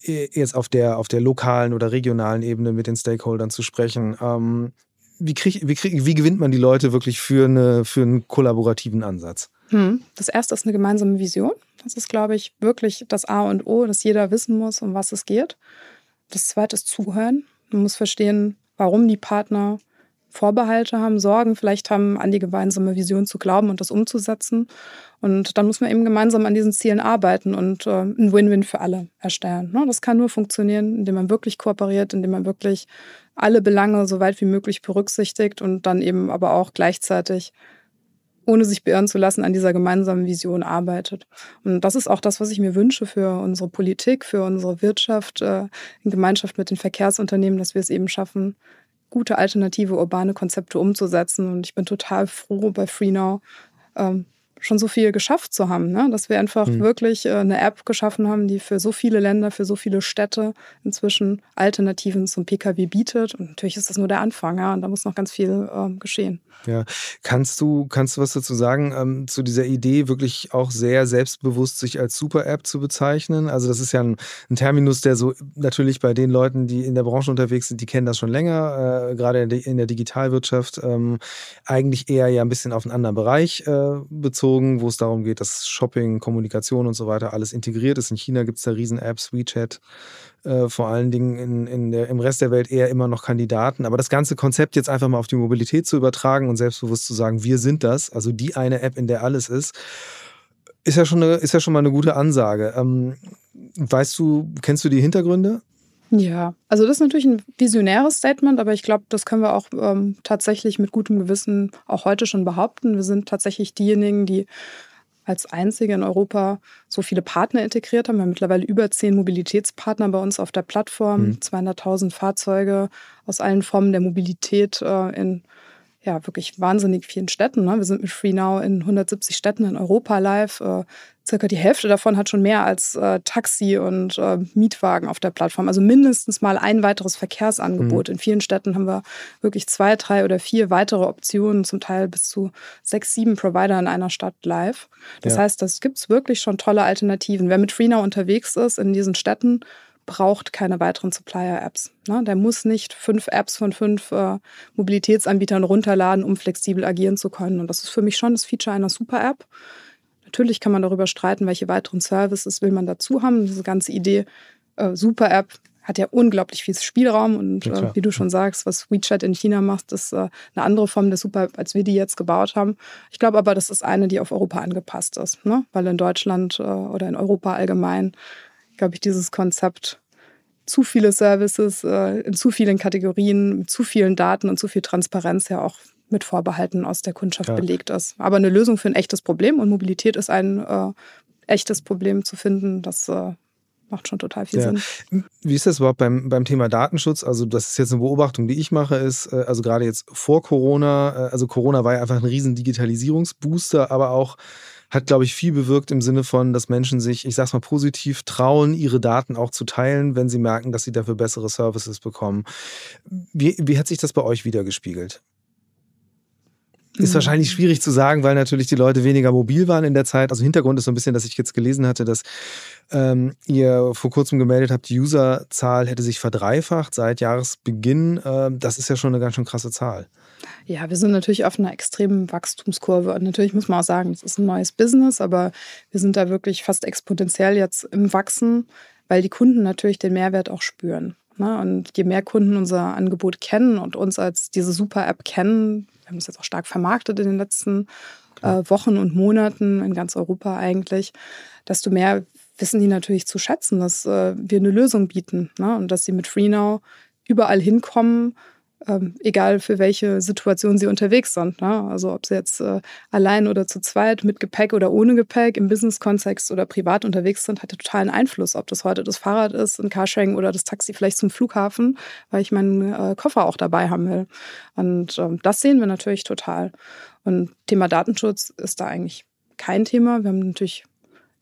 jetzt auf der, auf der lokalen oder regionalen Ebene mit den Stakeholdern zu sprechen. Ähm, wie, krieg, wie, krieg, wie gewinnt man die Leute wirklich für, eine, für einen kollaborativen Ansatz? Hm. Das erste ist eine gemeinsame Vision. Das ist, glaube ich, wirklich das A und O, dass jeder wissen muss, um was es geht. Das zweite ist Zuhören. Man muss verstehen, warum die Partner Vorbehalte haben, Sorgen vielleicht haben, an die gemeinsame Vision zu glauben und das umzusetzen. Und dann muss man eben gemeinsam an diesen Zielen arbeiten und äh, ein Win-Win für alle erstellen. Ne? Das kann nur funktionieren, indem man wirklich kooperiert, indem man wirklich alle Belange so weit wie möglich berücksichtigt und dann eben aber auch gleichzeitig ohne sich beirren zu lassen, an dieser gemeinsamen Vision arbeitet. Und das ist auch das, was ich mir wünsche für unsere Politik, für unsere Wirtschaft, äh, in Gemeinschaft mit den Verkehrsunternehmen, dass wir es eben schaffen, gute alternative urbane Konzepte umzusetzen. Und ich bin total froh bei FreeNow, ähm, schon so viel geschafft zu haben, ne? dass wir einfach mhm. wirklich äh, eine App geschaffen haben, die für so viele Länder, für so viele Städte inzwischen Alternativen zum Pkw bietet. Und natürlich ist das nur der Anfang, ja, und da muss noch ganz viel ähm, geschehen. Ja, kannst du kannst du was dazu sagen ähm, zu dieser Idee, wirklich auch sehr selbstbewusst sich als Super-App zu bezeichnen? Also das ist ja ein, ein, Terminus, der so natürlich bei den Leuten, die in der Branche unterwegs sind, die kennen das schon länger, äh, gerade in der Digitalwirtschaft ähm, eigentlich eher ja ein bisschen auf einen anderen Bereich äh, bezogen bezogen, wo es darum geht, dass Shopping, Kommunikation und so weiter alles integriert ist. In China gibt es da riesen Apps, WeChat, äh, vor allen Dingen in, in der, im Rest der Welt eher immer noch Kandidaten. Aber das ganze Konzept jetzt einfach mal auf die Mobilität zu übertragen und selbstbewusst zu sagen, wir sind das, also die eine App, in der alles ist, ist ja schon, eine, ist ja schon mal eine gute Ansage. Ähm, weißt du, kennst du die Hintergründe? Ja, also das ist natürlich ein visionäres Statement, aber ich glaube, das können wir auch ähm, tatsächlich mit gutem Gewissen auch heute schon behaupten. Wir sind tatsächlich diejenigen, die als einzige in Europa so viele Partner integriert haben. Wir haben mittlerweile über zehn Mobilitätspartner bei uns auf der Plattform, mhm. 200.000 Fahrzeuge aus allen Formen der Mobilität äh, in ja, wirklich wahnsinnig vielen Städten. Ne? Wir sind mit FreeNow in 170 Städten in Europa live. Äh, circa die Hälfte davon hat schon mehr als äh, Taxi und äh, Mietwagen auf der Plattform. Also mindestens mal ein weiteres Verkehrsangebot. Mhm. In vielen Städten haben wir wirklich zwei, drei oder vier weitere Optionen, zum Teil bis zu sechs, sieben Provider in einer Stadt live. Das ja. heißt, das gibt es wirklich schon tolle Alternativen. Wer mit FreeNow unterwegs ist in diesen Städten, braucht keine weiteren Supplier-Apps. Ne? Der muss nicht fünf Apps von fünf äh, Mobilitätsanbietern runterladen, um flexibel agieren zu können. Und das ist für mich schon das Feature einer Super-App. Natürlich kann man darüber streiten, welche weiteren Services will man dazu haben. Diese ganze Idee äh, Super-App hat ja unglaublich viel Spielraum und äh, wie du schon sagst, was WeChat in China macht, ist äh, eine andere Form der Super-App, als wir die jetzt gebaut haben. Ich glaube aber, das ist eine, die auf Europa angepasst ist, ne? weil in Deutschland äh, oder in Europa allgemein glaube ich, dieses Konzept zu viele Services äh, in zu vielen Kategorien, mit zu vielen Daten und zu viel Transparenz ja auch mit Vorbehalten aus der Kundschaft ja. belegt ist. Aber eine Lösung für ein echtes Problem und Mobilität ist ein äh, echtes Problem zu finden, das äh, macht schon total viel ja. Sinn. Wie ist das überhaupt beim, beim Thema Datenschutz? Also, das ist jetzt eine Beobachtung, die ich mache, ist, äh, also gerade jetzt vor Corona, äh, also Corona war ja einfach ein riesen Digitalisierungsbooster, aber auch hat, glaube ich, viel bewirkt im Sinne von, dass Menschen sich, ich sag's mal positiv, trauen, ihre Daten auch zu teilen, wenn sie merken, dass sie dafür bessere Services bekommen. Wie, wie hat sich das bei euch wiedergespiegelt? Ist mhm. wahrscheinlich schwierig zu sagen, weil natürlich die Leute weniger mobil waren in der Zeit. Also Hintergrund ist so ein bisschen, dass ich jetzt gelesen hatte, dass ähm, ihr vor kurzem gemeldet habt, die Userzahl hätte sich verdreifacht seit Jahresbeginn. Ähm, das ist ja schon eine ganz schön krasse Zahl. Ja, wir sind natürlich auf einer extremen Wachstumskurve. Und natürlich muss man auch sagen, es ist ein neues Business, aber wir sind da wirklich fast exponentiell jetzt im Wachsen, weil die Kunden natürlich den Mehrwert auch spüren. Ne? Und je mehr Kunden unser Angebot kennen und uns als diese Super-App kennen, wir haben es jetzt auch stark vermarktet in den letzten äh, Wochen und Monaten in ganz Europa eigentlich, desto mehr wissen die natürlich zu schätzen, dass äh, wir eine Lösung bieten ne? und dass sie mit FreeNow überall hinkommen ähm, egal für welche Situation sie unterwegs sind. Ne? Also ob sie jetzt äh, allein oder zu zweit, mit Gepäck oder ohne Gepäck, im Business-Kontext oder privat unterwegs sind, hat ja totalen Einfluss, ob das heute das Fahrrad ist, ein Carsharing oder das Taxi vielleicht zum Flughafen, weil ich meinen äh, Koffer auch dabei haben will. Und ähm, das sehen wir natürlich total. Und Thema Datenschutz ist da eigentlich kein Thema. Wir haben natürlich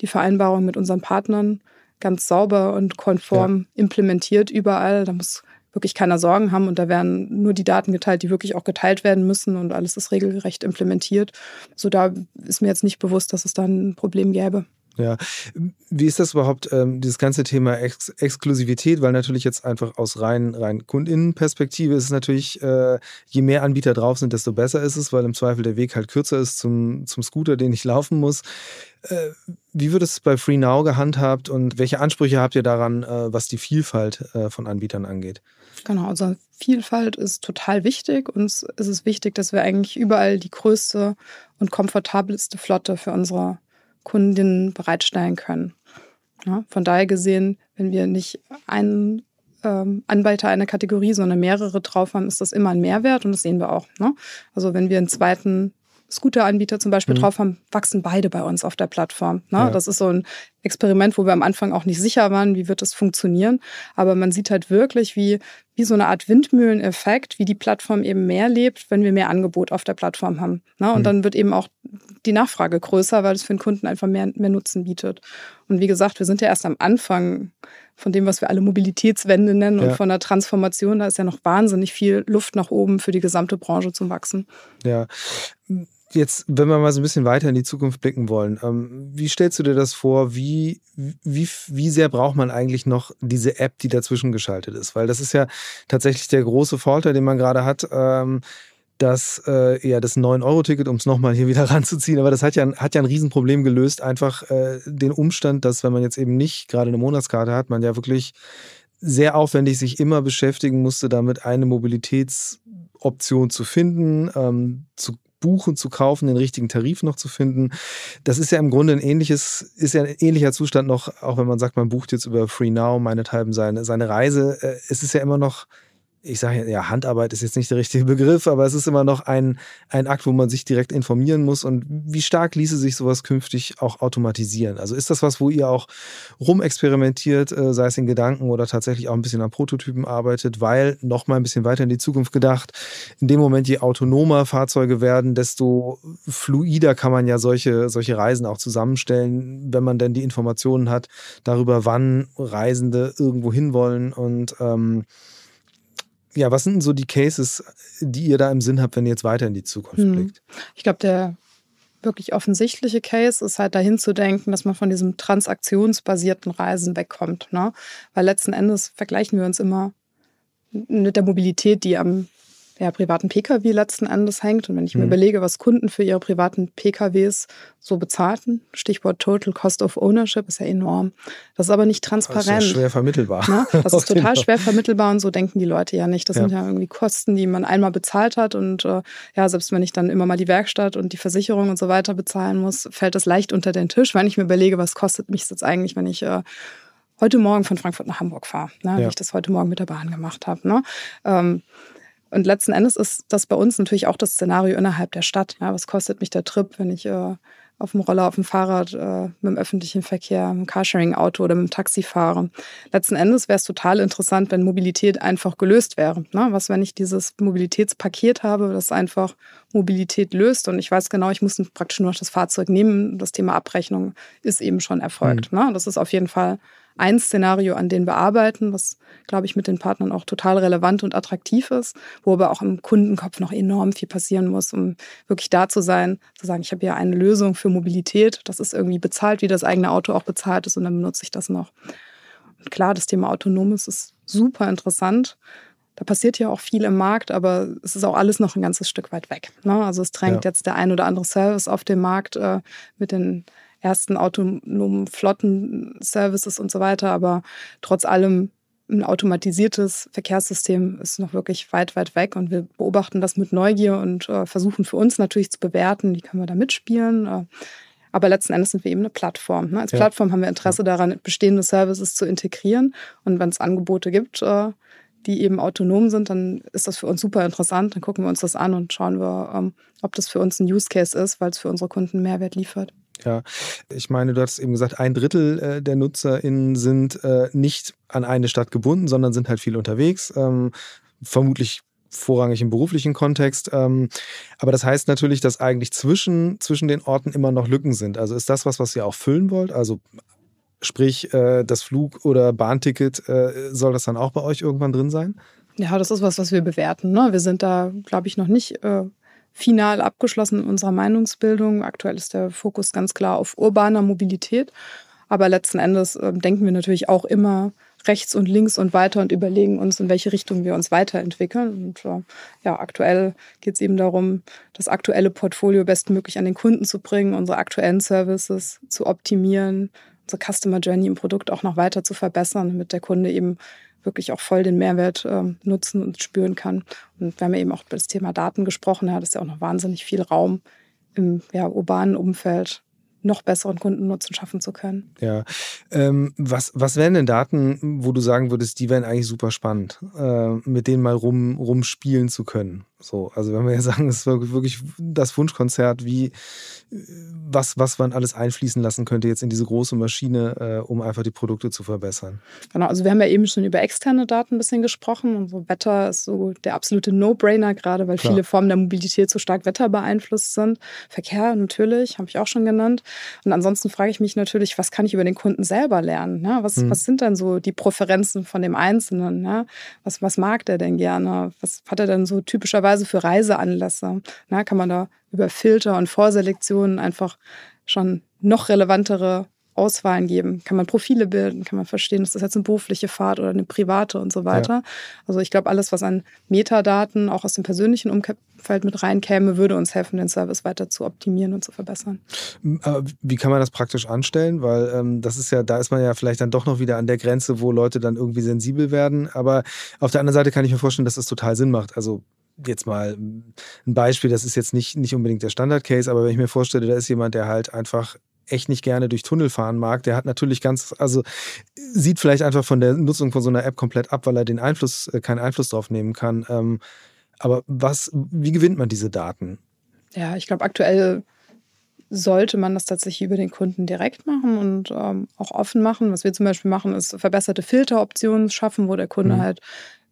die Vereinbarung mit unseren Partnern ganz sauber und konform ja. implementiert überall. Da muss wirklich keiner Sorgen haben und da werden nur die Daten geteilt, die wirklich auch geteilt werden müssen und alles ist regelgerecht implementiert. So da ist mir jetzt nicht bewusst, dass es da ein Problem gäbe. Ja, wie ist das überhaupt, ähm, dieses ganze Thema Ex Exklusivität? Weil natürlich jetzt einfach aus rein, rein KundInnenperspektive ist es natürlich, äh, je mehr Anbieter drauf sind, desto besser ist es, weil im Zweifel der Weg halt kürzer ist zum, zum Scooter, den ich laufen muss. Äh, wie wird es bei FreeNow gehandhabt und welche Ansprüche habt ihr daran, äh, was die Vielfalt äh, von Anbietern angeht? Genau, also Vielfalt ist total wichtig. Uns ist es wichtig, dass wir eigentlich überall die größte und komfortabelste Flotte für unsere Kundinnen bereitstellen können. Ja, von daher gesehen, wenn wir nicht einen ähm, Anbieter einer Kategorie, sondern mehrere drauf haben, ist das immer ein Mehrwert und das sehen wir auch. Ne? Also wenn wir einen zweiten Scooter-Anbieter zum Beispiel mhm. drauf haben, wachsen beide bei uns auf der Plattform. Ne? Ja. Das ist so ein Experiment, wo wir am Anfang auch nicht sicher waren, wie wird das funktionieren. Aber man sieht halt wirklich, wie, wie so eine Art Windmühleneffekt, wie die Plattform eben mehr lebt, wenn wir mehr Angebot auf der Plattform haben. Ne? Und mhm. dann wird eben auch die Nachfrage größer, weil es für den Kunden einfach mehr, mehr Nutzen bietet. Und wie gesagt, wir sind ja erst am Anfang von dem, was wir alle Mobilitätswende nennen ja. und von der Transformation. Da ist ja noch wahnsinnig viel Luft nach oben für die gesamte Branche zum Wachsen. Ja jetzt, wenn wir mal so ein bisschen weiter in die Zukunft blicken wollen, ähm, wie stellst du dir das vor? Wie, wie, wie sehr braucht man eigentlich noch diese App, die dazwischen geschaltet ist? Weil das ist ja tatsächlich der große Vorteil, den man gerade hat. Ähm, dass äh, ja das 9-Euro-Ticket, um es nochmal hier wieder ranzuziehen, aber das hat ja, hat ja ein Riesenproblem gelöst. Einfach äh, den Umstand, dass wenn man jetzt eben nicht gerade eine Monatskarte hat, man ja wirklich sehr aufwendig sich immer beschäftigen musste, damit eine Mobilitätsoption zu finden, ähm, zu buchen, zu kaufen, den richtigen Tarif noch zu finden. Das ist ja im Grunde ein ähnliches, ist ja ein ähnlicher Zustand noch, auch wenn man sagt, man bucht jetzt über Free Now meinethalben seine, seine Reise. Äh, es ist ja immer noch ich sage ja, Handarbeit ist jetzt nicht der richtige Begriff, aber es ist immer noch ein, ein Akt, wo man sich direkt informieren muss. Und wie stark ließe sich sowas künftig auch automatisieren? Also ist das was, wo ihr auch rumexperimentiert, äh, sei es in Gedanken oder tatsächlich auch ein bisschen an Prototypen arbeitet, weil noch mal ein bisschen weiter in die Zukunft gedacht, in dem Moment, je autonomer Fahrzeuge werden, desto fluider kann man ja solche, solche Reisen auch zusammenstellen, wenn man denn die Informationen hat darüber, wann Reisende irgendwo hinwollen und ähm, ja, was sind denn so die Cases, die ihr da im Sinn habt, wenn ihr jetzt weiter in die Zukunft hm. blickt? Ich glaube, der wirklich offensichtliche Case ist halt dahin zu denken, dass man von diesem transaktionsbasierten Reisen wegkommt. Ne? Weil letzten Endes vergleichen wir uns immer mit der Mobilität, die am ja, privaten Pkw letzten Endes hängt. Und wenn ich mir mhm. überlege, was Kunden für ihre privaten Pkws so bezahlten, Stichwort Total Cost of Ownership, ist ja enorm. Das ist aber nicht transparent. Das ist ja schwer vermittelbar. Ne? Das ist total schwer vermittelbar und so denken die Leute ja nicht. Das ja. sind ja irgendwie Kosten, die man einmal bezahlt hat und äh, ja, selbst wenn ich dann immer mal die Werkstatt und die Versicherung und so weiter bezahlen muss, fällt das leicht unter den Tisch, wenn ich mir überlege, was kostet mich jetzt eigentlich, wenn ich äh, heute Morgen von Frankfurt nach Hamburg fahre, ne? Ja. wie ich das heute Morgen mit der Bahn gemacht habe. Ne? Ähm, und letzten Endes ist das bei uns natürlich auch das Szenario innerhalb der Stadt. Ja, was kostet mich der Trip, wenn ich äh, auf dem Roller, auf dem Fahrrad, äh, mit dem öffentlichen Verkehr, mit dem Carsharing-Auto oder mit dem Taxi fahre? Letzten Endes wäre es total interessant, wenn Mobilität einfach gelöst wäre. Ne? Was, wenn ich dieses Mobilitätspaket habe, das einfach Mobilität löst und ich weiß genau, ich muss praktisch nur noch das Fahrzeug nehmen. Das Thema Abrechnung ist eben schon erfolgt. Mhm. Ne? Das ist auf jeden Fall ein Szenario, an dem wir arbeiten, was, glaube ich, mit den Partnern auch total relevant und attraktiv ist, wo aber auch im Kundenkopf noch enorm viel passieren muss, um wirklich da zu sein, zu sagen, ich habe hier eine Lösung für Mobilität, das ist irgendwie bezahlt, wie das eigene Auto auch bezahlt ist und dann benutze ich das noch. Und klar, das Thema Autonomes ist super interessant. Da passiert ja auch viel im Markt, aber es ist auch alles noch ein ganzes Stück weit weg. Ne? Also es drängt ja. jetzt der ein oder andere Service auf den Markt äh, mit den ersten autonomen Flotten-Services und so weiter. Aber trotz allem ein automatisiertes Verkehrssystem ist noch wirklich weit, weit weg. Und wir beobachten das mit Neugier und äh, versuchen für uns natürlich zu bewerten, wie können wir da mitspielen. Äh, aber letzten Endes sind wir eben eine Plattform. Ne? Als ja. Plattform haben wir Interesse daran, bestehende Services zu integrieren. Und wenn es Angebote gibt, äh, die eben autonom sind, dann ist das für uns super interessant. Dann gucken wir uns das an und schauen wir, ähm, ob das für uns ein Use Case ist, weil es für unsere Kunden Mehrwert liefert. Ja, ich meine, du hast eben gesagt, ein Drittel äh, der NutzerInnen sind äh, nicht an eine Stadt gebunden, sondern sind halt viel unterwegs. Ähm, vermutlich vorrangig im beruflichen Kontext. Ähm, aber das heißt natürlich, dass eigentlich zwischen, zwischen den Orten immer noch Lücken sind. Also ist das was, was ihr auch füllen wollt? Also sprich, äh, das Flug- oder Bahnticket, soll das dann auch bei euch irgendwann drin sein? Ja, das ist was, was wir bewerten. Ne? Wir sind da, glaube ich, noch nicht final abgeschlossen in unserer Meinungsbildung. Aktuell ist der Fokus ganz klar auf urbaner Mobilität. Aber letzten Endes äh, denken wir natürlich auch immer rechts und links und weiter und überlegen uns, in welche Richtung wir uns weiterentwickeln. Und äh, ja, aktuell geht es eben darum, das aktuelle Portfolio bestmöglich an den Kunden zu bringen, unsere aktuellen Services zu optimieren, unsere Customer Journey im Produkt auch noch weiter zu verbessern, damit der Kunde eben wirklich auch voll den Mehrwert ähm, nutzen und spüren kann. Und wir haben ja eben auch über das Thema Daten gesprochen. Ja, das ist ja auch noch wahnsinnig viel Raum im ja, urbanen Umfeld noch besseren Kundennutzen schaffen zu können. Ja. Ähm, was, was wären denn Daten, wo du sagen würdest, die wären eigentlich super spannend, äh, mit denen mal rum, rumspielen zu können? So, also wenn wir ja sagen, es ist wirklich das Wunschkonzert, wie was, was man alles einfließen lassen könnte jetzt in diese große Maschine, äh, um einfach die Produkte zu verbessern. Genau, also wir haben ja eben schon über externe Daten ein bisschen gesprochen. Und so Wetter ist so der absolute No-Brainer, gerade weil Klar. viele Formen der Mobilität so stark wetterbeeinflusst sind. Verkehr natürlich, habe ich auch schon genannt. Und ansonsten frage ich mich natürlich, was kann ich über den Kunden selber lernen? Ne? Was, hm. was sind denn so die Präferenzen von dem Einzelnen? Ne? Was, was mag der denn gerne? Was hat er denn so typischerweise für Reiseanlässe? Na, kann man da über Filter und Vorselektionen einfach schon noch relevantere Auswahlen geben. Kann man Profile bilden, kann man verstehen, ist das jetzt eine berufliche Fahrt oder eine private und so weiter. Ja. Also ich glaube, alles, was an Metadaten auch aus dem persönlichen Umfeld mit reinkäme, würde uns helfen, den Service weiter zu optimieren und zu verbessern. wie kann man das praktisch anstellen? Weil ähm, das ist ja, da ist man ja vielleicht dann doch noch wieder an der Grenze, wo Leute dann irgendwie sensibel werden. Aber auf der anderen Seite kann ich mir vorstellen, dass das total Sinn macht. Also jetzt mal ein Beispiel, das ist jetzt nicht, nicht unbedingt der Standard-Case, aber wenn ich mir vorstelle, da ist jemand, der halt einfach echt nicht gerne durch Tunnel fahren mag, der hat natürlich ganz, also sieht vielleicht einfach von der Nutzung von so einer App komplett ab, weil er den Einfluss, äh, keinen Einfluss drauf nehmen kann. Ähm, aber was, wie gewinnt man diese Daten? Ja, ich glaube, aktuell sollte man das tatsächlich über den Kunden direkt machen und ähm, auch offen machen. Was wir zum Beispiel machen, ist verbesserte Filteroptionen schaffen, wo der Kunde mhm. halt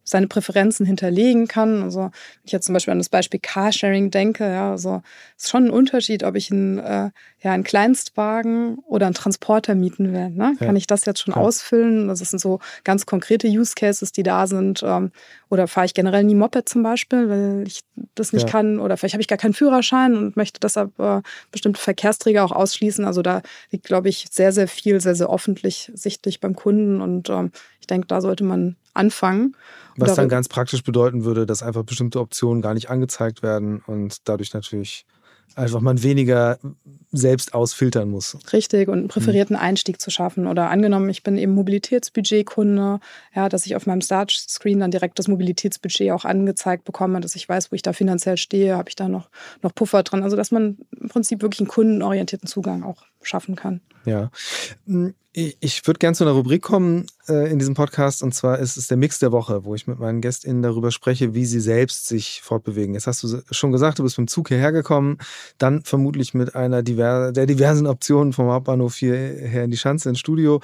seine Präferenzen hinterlegen kann. Also wenn ich jetzt zum Beispiel an das Beispiel Carsharing denke, ja, also ist schon ein Unterschied, ob ich einen, äh, ja, einen Kleinstwagen oder einen Transporter mieten will. Ne? Ja. Kann ich das jetzt schon ja. ausfüllen? Das sind so ganz konkrete Use Cases, die da sind. Ähm, oder fahre ich generell nie Moped zum Beispiel, weil ich das nicht ja. kann. Oder vielleicht habe ich gar keinen Führerschein und möchte deshalb äh, bestimmte Verkehrsträger auch ausschließen. Also da liegt, glaube ich, sehr, sehr viel, sehr, sehr öffentlich sichtlich beim Kunden. Und ähm, ich denke, da sollte man anfangen. Was dann ganz praktisch bedeuten würde, dass einfach bestimmte Optionen gar nicht angezeigt werden und dadurch natürlich einfach man weniger selbst ausfiltern muss. Richtig, und einen präferierten mhm. Einstieg zu schaffen. Oder angenommen, ich bin eben Mobilitätsbudgetkunde, ja, dass ich auf meinem Startscreen dann direkt das Mobilitätsbudget auch angezeigt bekomme, dass ich weiß, wo ich da finanziell stehe, habe ich da noch, noch Puffer dran. Also dass man im Prinzip wirklich einen kundenorientierten Zugang auch schaffen kann. Ja. Hm, ich würde gerne zu einer Rubrik kommen äh, in diesem Podcast und zwar ist es der Mix der Woche, wo ich mit meinen GästInnen darüber spreche, wie sie selbst sich fortbewegen. Jetzt hast du schon gesagt, du bist mit dem Zug hierher gekommen, dann vermutlich mit einer diver der diversen Optionen vom Hauptbahnhof hierher in die Schanze ins Studio.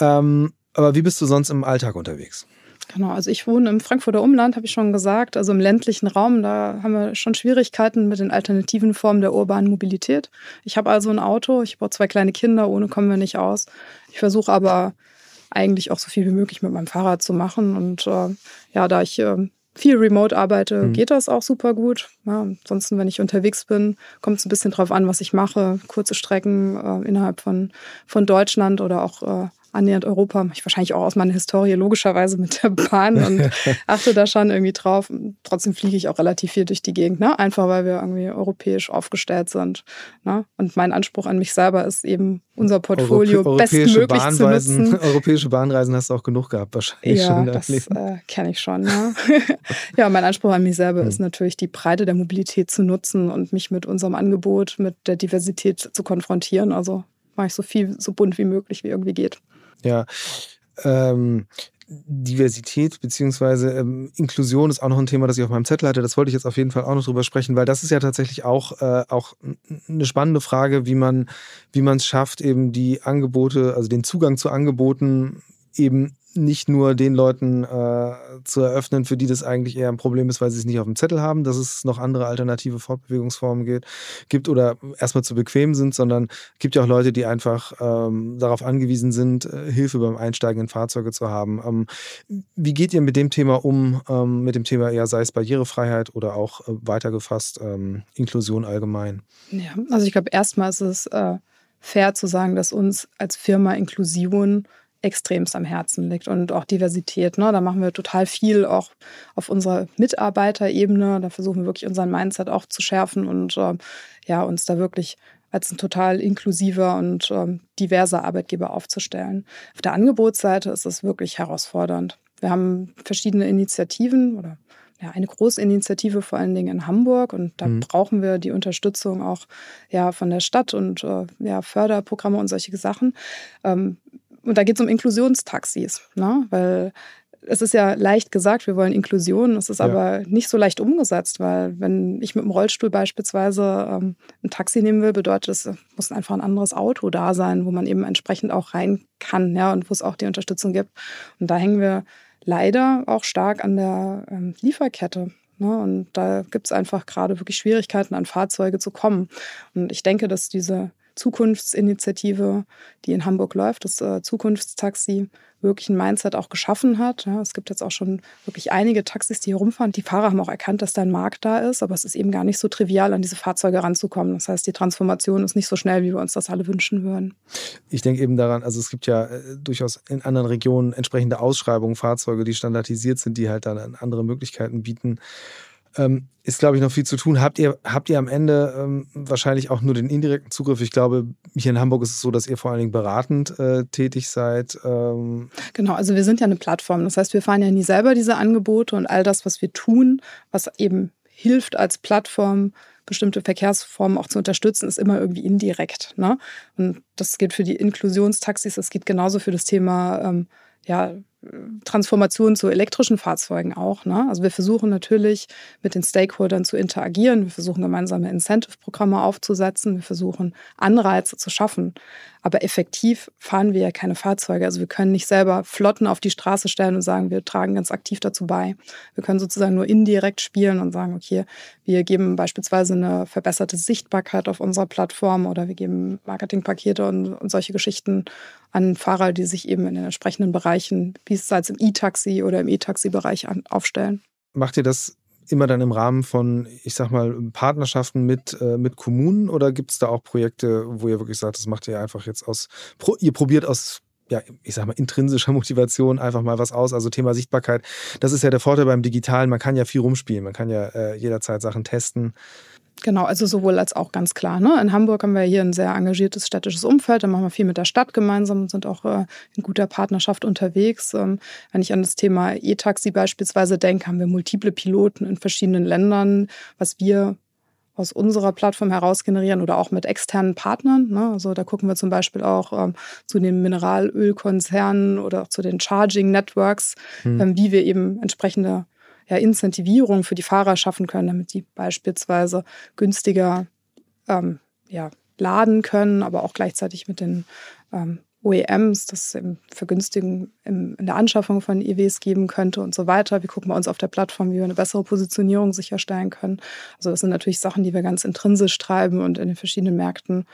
Ähm, aber wie bist du sonst im Alltag unterwegs? Genau, also ich wohne im Frankfurter Umland, habe ich schon gesagt, also im ländlichen Raum. Da haben wir schon Schwierigkeiten mit den alternativen Formen der urbanen Mobilität. Ich habe also ein Auto, ich habe zwei kleine Kinder, ohne kommen wir nicht aus. Ich versuche aber eigentlich auch so viel wie möglich mit meinem Fahrrad zu machen. Und äh, ja, da ich äh, viel remote arbeite, mhm. geht das auch super gut. Ja, ansonsten, wenn ich unterwegs bin, kommt es ein bisschen drauf an, was ich mache. Kurze Strecken äh, innerhalb von, von Deutschland oder auch äh, annähernd Europa, mache ich wahrscheinlich auch aus meiner Historie logischerweise mit der Bahn und achte da schon irgendwie drauf. Trotzdem fliege ich auch relativ viel durch die Gegend, ne? einfach weil wir irgendwie europäisch aufgestellt sind. Ne? Und mein Anspruch an mich selber ist eben, unser Portfolio Europä bestmöglich zu nutzen. Europäische Bahnreisen hast du auch genug gehabt wahrscheinlich ja, schon. das äh, kenne ich schon. Ja. ja, mein Anspruch an mich selber hm. ist natürlich, die Breite der Mobilität zu nutzen und mich mit unserem Angebot, mit der Diversität zu konfrontieren. Also mache ich so viel, so bunt wie möglich, wie irgendwie geht. Ja. Ähm, Diversität beziehungsweise ähm, Inklusion ist auch noch ein Thema, das ich auf meinem Zettel hatte. Das wollte ich jetzt auf jeden Fall auch noch drüber sprechen, weil das ist ja tatsächlich auch, äh, auch eine spannende Frage, wie man wie man es schafft, eben die Angebote, also den Zugang zu Angeboten eben nicht nur den Leuten äh, zu eröffnen, für die das eigentlich eher ein Problem ist, weil sie es nicht auf dem Zettel haben, dass es noch andere alternative Fortbewegungsformen geht, gibt oder erstmal zu bequem sind, sondern gibt ja auch Leute, die einfach ähm, darauf angewiesen sind, äh, Hilfe beim Einsteigen in Fahrzeuge zu haben. Ähm, wie geht ihr mit dem Thema um, ähm, mit dem Thema, ja, sei es Barrierefreiheit oder auch äh, weitergefasst ähm, Inklusion allgemein? Ja, also ich glaube, erstmal ist es äh, fair zu sagen, dass uns als Firma Inklusion extremst am Herzen liegt und auch Diversität. Ne? Da machen wir total viel auch auf unserer Mitarbeiterebene. Da versuchen wir wirklich unseren Mindset auch zu schärfen und äh, ja, uns da wirklich als ein total inklusiver und ähm, diverser Arbeitgeber aufzustellen. Auf der Angebotsseite ist es wirklich herausfordernd. Wir haben verschiedene Initiativen oder ja, eine große Initiative vor allen Dingen in Hamburg und da mhm. brauchen wir die Unterstützung auch ja, von der Stadt und äh, ja, Förderprogramme und solche Sachen. Ähm, und da geht es um Inklusionstaxis, ne? weil es ist ja leicht gesagt, wir wollen Inklusion, es ist ja. aber nicht so leicht umgesetzt, weil wenn ich mit dem Rollstuhl beispielsweise ähm, ein Taxi nehmen will, bedeutet es, muss einfach ein anderes Auto da sein, wo man eben entsprechend auch rein kann ja, und wo es auch die Unterstützung gibt. Und da hängen wir leider auch stark an der ähm, Lieferkette. Ne? Und da gibt es einfach gerade wirklich Schwierigkeiten, an Fahrzeuge zu kommen. Und ich denke, dass diese Zukunftsinitiative, die in Hamburg läuft, das äh, Zukunftstaxi, wirklich ein Mindset auch geschaffen hat. Es gibt jetzt auch schon wirklich einige Taxis, die hier rumfahren. Die Fahrer haben auch erkannt, dass da ein Markt da ist, aber es ist eben gar nicht so trivial, an diese Fahrzeuge ranzukommen. Das heißt, die Transformation ist nicht so schnell, wie wir uns das alle wünschen würden. Ich denke eben daran, also es gibt ja äh, durchaus in anderen Regionen entsprechende Ausschreibungen, Fahrzeuge, die standardisiert sind, die halt dann andere Möglichkeiten bieten. Ähm, ist, glaube ich, noch viel zu tun. Habt ihr, habt ihr am Ende ähm, wahrscheinlich auch nur den indirekten Zugriff? Ich glaube, hier in Hamburg ist es so, dass ihr vor allen Dingen beratend äh, tätig seid. Ähm genau, also wir sind ja eine Plattform. Das heißt, wir fahren ja nie selber diese Angebote und all das, was wir tun, was eben hilft als Plattform, bestimmte Verkehrsformen auch zu unterstützen, ist immer irgendwie indirekt. Ne? Und das gilt für die Inklusionstaxis, das geht genauso für das Thema ähm, ja, Transformation zu elektrischen Fahrzeugen auch. Ne? Also wir versuchen natürlich mit den Stakeholdern zu interagieren, wir versuchen gemeinsame Incentive-Programme aufzusetzen, wir versuchen Anreize zu schaffen. Aber effektiv fahren wir ja keine Fahrzeuge. Also wir können nicht selber Flotten auf die Straße stellen und sagen, wir tragen ganz aktiv dazu bei. Wir können sozusagen nur indirekt spielen und sagen, okay, wir geben beispielsweise eine verbesserte Sichtbarkeit auf unserer Plattform oder wir geben Marketingpakete und, und solche Geschichten an Fahrer, die sich eben in den entsprechenden Bereichen, wie es als im E-Taxi oder im E-Taxi-Bereich aufstellen. Macht ihr das immer dann im Rahmen von, ich sag mal, Partnerschaften mit, äh, mit Kommunen oder gibt es da auch Projekte, wo ihr wirklich sagt, das macht ihr einfach jetzt aus, ihr probiert aus ja, ich sag mal, intrinsischer Motivation einfach mal was aus. Also Thema Sichtbarkeit. Das ist ja der Vorteil beim Digitalen. Man kann ja viel rumspielen. Man kann ja äh, jederzeit Sachen testen. Genau, also sowohl als auch ganz klar. Ne? In Hamburg haben wir hier ein sehr engagiertes städtisches Umfeld, da machen wir viel mit der Stadt gemeinsam und sind auch äh, in guter Partnerschaft unterwegs. Ähm, wenn ich an das Thema E-Taxi beispielsweise denke, haben wir multiple Piloten in verschiedenen Ländern, was wir aus unserer Plattform heraus generieren oder auch mit externen Partnern. Ne? Also da gucken wir zum Beispiel auch ähm, zu den Mineralölkonzernen oder auch zu den Charging Networks, hm. ähm, wie wir eben entsprechende ja, Incentivierung für die Fahrer schaffen können, damit sie beispielsweise günstiger ähm, ja, laden können, aber auch gleichzeitig mit den ähm, OEMs, das Vergünstigen in der Anschaffung von EWs geben könnte und so weiter. Wir gucken bei uns auf der Plattform, wie wir eine bessere Positionierung sicherstellen können. Also das sind natürlich Sachen, die wir ganz intrinsisch treiben und in den verschiedenen Märkten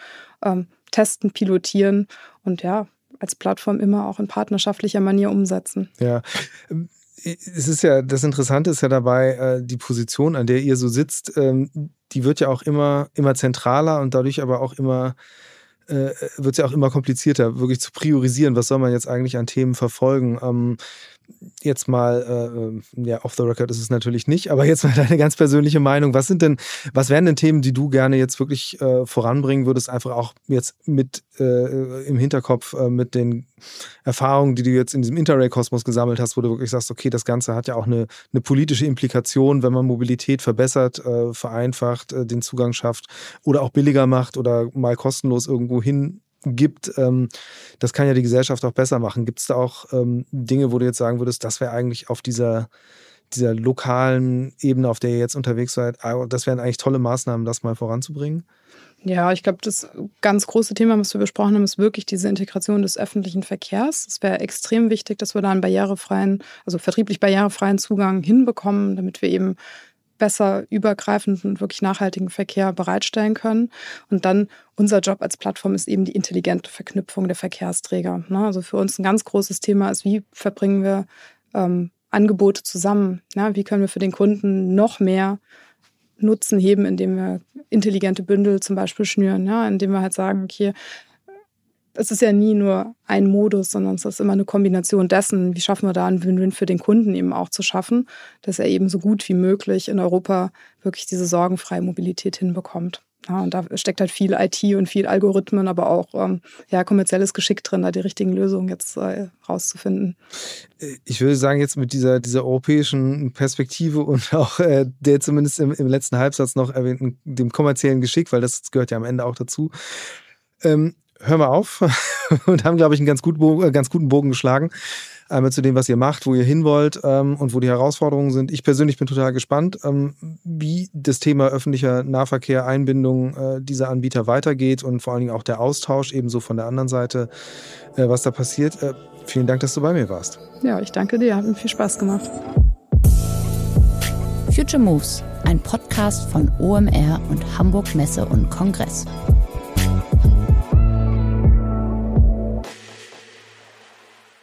ähm, testen, pilotieren und ja, als Plattform immer auch in partnerschaftlicher Manier umsetzen. Ja. Es ist ja, das Interessante ist ja dabei, äh, die Position, an der ihr so sitzt, ähm, die wird ja auch immer, immer zentraler und dadurch aber auch immer äh, wird es ja auch immer komplizierter, wirklich zu priorisieren, was soll man jetzt eigentlich an Themen verfolgen. Ähm, jetzt mal, äh, ja, off the record ist es natürlich nicht, aber jetzt mal deine ganz persönliche Meinung. Was sind denn, was wären denn Themen, die du gerne jetzt wirklich äh, voranbringen würdest, einfach auch jetzt mit äh, im Hinterkopf äh, mit den Erfahrungen, die du jetzt in diesem Interrail-Kosmos gesammelt hast, wo du wirklich sagst, okay, das Ganze hat ja auch eine, eine politische Implikation, wenn man Mobilität verbessert, äh, vereinfacht, äh, den Zugang schafft oder auch billiger macht oder mal kostenlos irgendwo hin gibt, ähm, das kann ja die Gesellschaft auch besser machen. Gibt es da auch ähm, Dinge, wo du jetzt sagen würdest, das wäre eigentlich auf dieser, dieser lokalen Ebene, auf der ihr jetzt unterwegs seid, ah, das wären eigentlich tolle Maßnahmen, das mal voranzubringen? Ja, ich glaube, das ganz große Thema, was wir besprochen haben, ist wirklich diese Integration des öffentlichen Verkehrs. Es wäre extrem wichtig, dass wir da einen barrierefreien, also vertrieblich barrierefreien Zugang hinbekommen, damit wir eben besser übergreifenden, wirklich nachhaltigen Verkehr bereitstellen können. Und dann unser Job als Plattform ist eben die intelligente Verknüpfung der Verkehrsträger. Ne? Also für uns ein ganz großes Thema ist, wie verbringen wir ähm, Angebote zusammen? Ja? Wie können wir für den Kunden noch mehr Nutzen heben, indem wir intelligente Bündel zum Beispiel schnüren, ja? indem wir halt sagen, okay, es ist ja nie nur ein Modus, sondern es ist immer eine Kombination dessen, wie schaffen wir da einen Win-Win für den Kunden eben auch zu schaffen, dass er eben so gut wie möglich in Europa wirklich diese sorgenfreie Mobilität hinbekommt. Ja, und da steckt halt viel IT und viel Algorithmen, aber auch ähm, ja, kommerzielles Geschick drin, da die richtigen Lösungen jetzt äh, rauszufinden. Ich würde sagen, jetzt mit dieser, dieser europäischen Perspektive und auch äh, der zumindest im, im letzten Halbsatz noch erwähnten, dem kommerziellen Geschick, weil das gehört ja am Ende auch dazu. Ähm, hören wir auf und haben, glaube ich, einen ganz, gut, äh, ganz guten Bogen geschlagen. Einmal zu dem, was ihr macht, wo ihr hin wollt ähm, und wo die Herausforderungen sind. Ich persönlich bin total gespannt, ähm, wie das Thema öffentlicher Nahverkehr, Einbindung äh, dieser Anbieter weitergeht und vor allen Dingen auch der Austausch ebenso von der anderen Seite, äh, was da passiert. Äh, vielen Dank, dass du bei mir warst. Ja, ich danke dir. Hat mir viel Spaß gemacht. Future Moves, ein Podcast von OMR und Hamburg Messe und Kongress.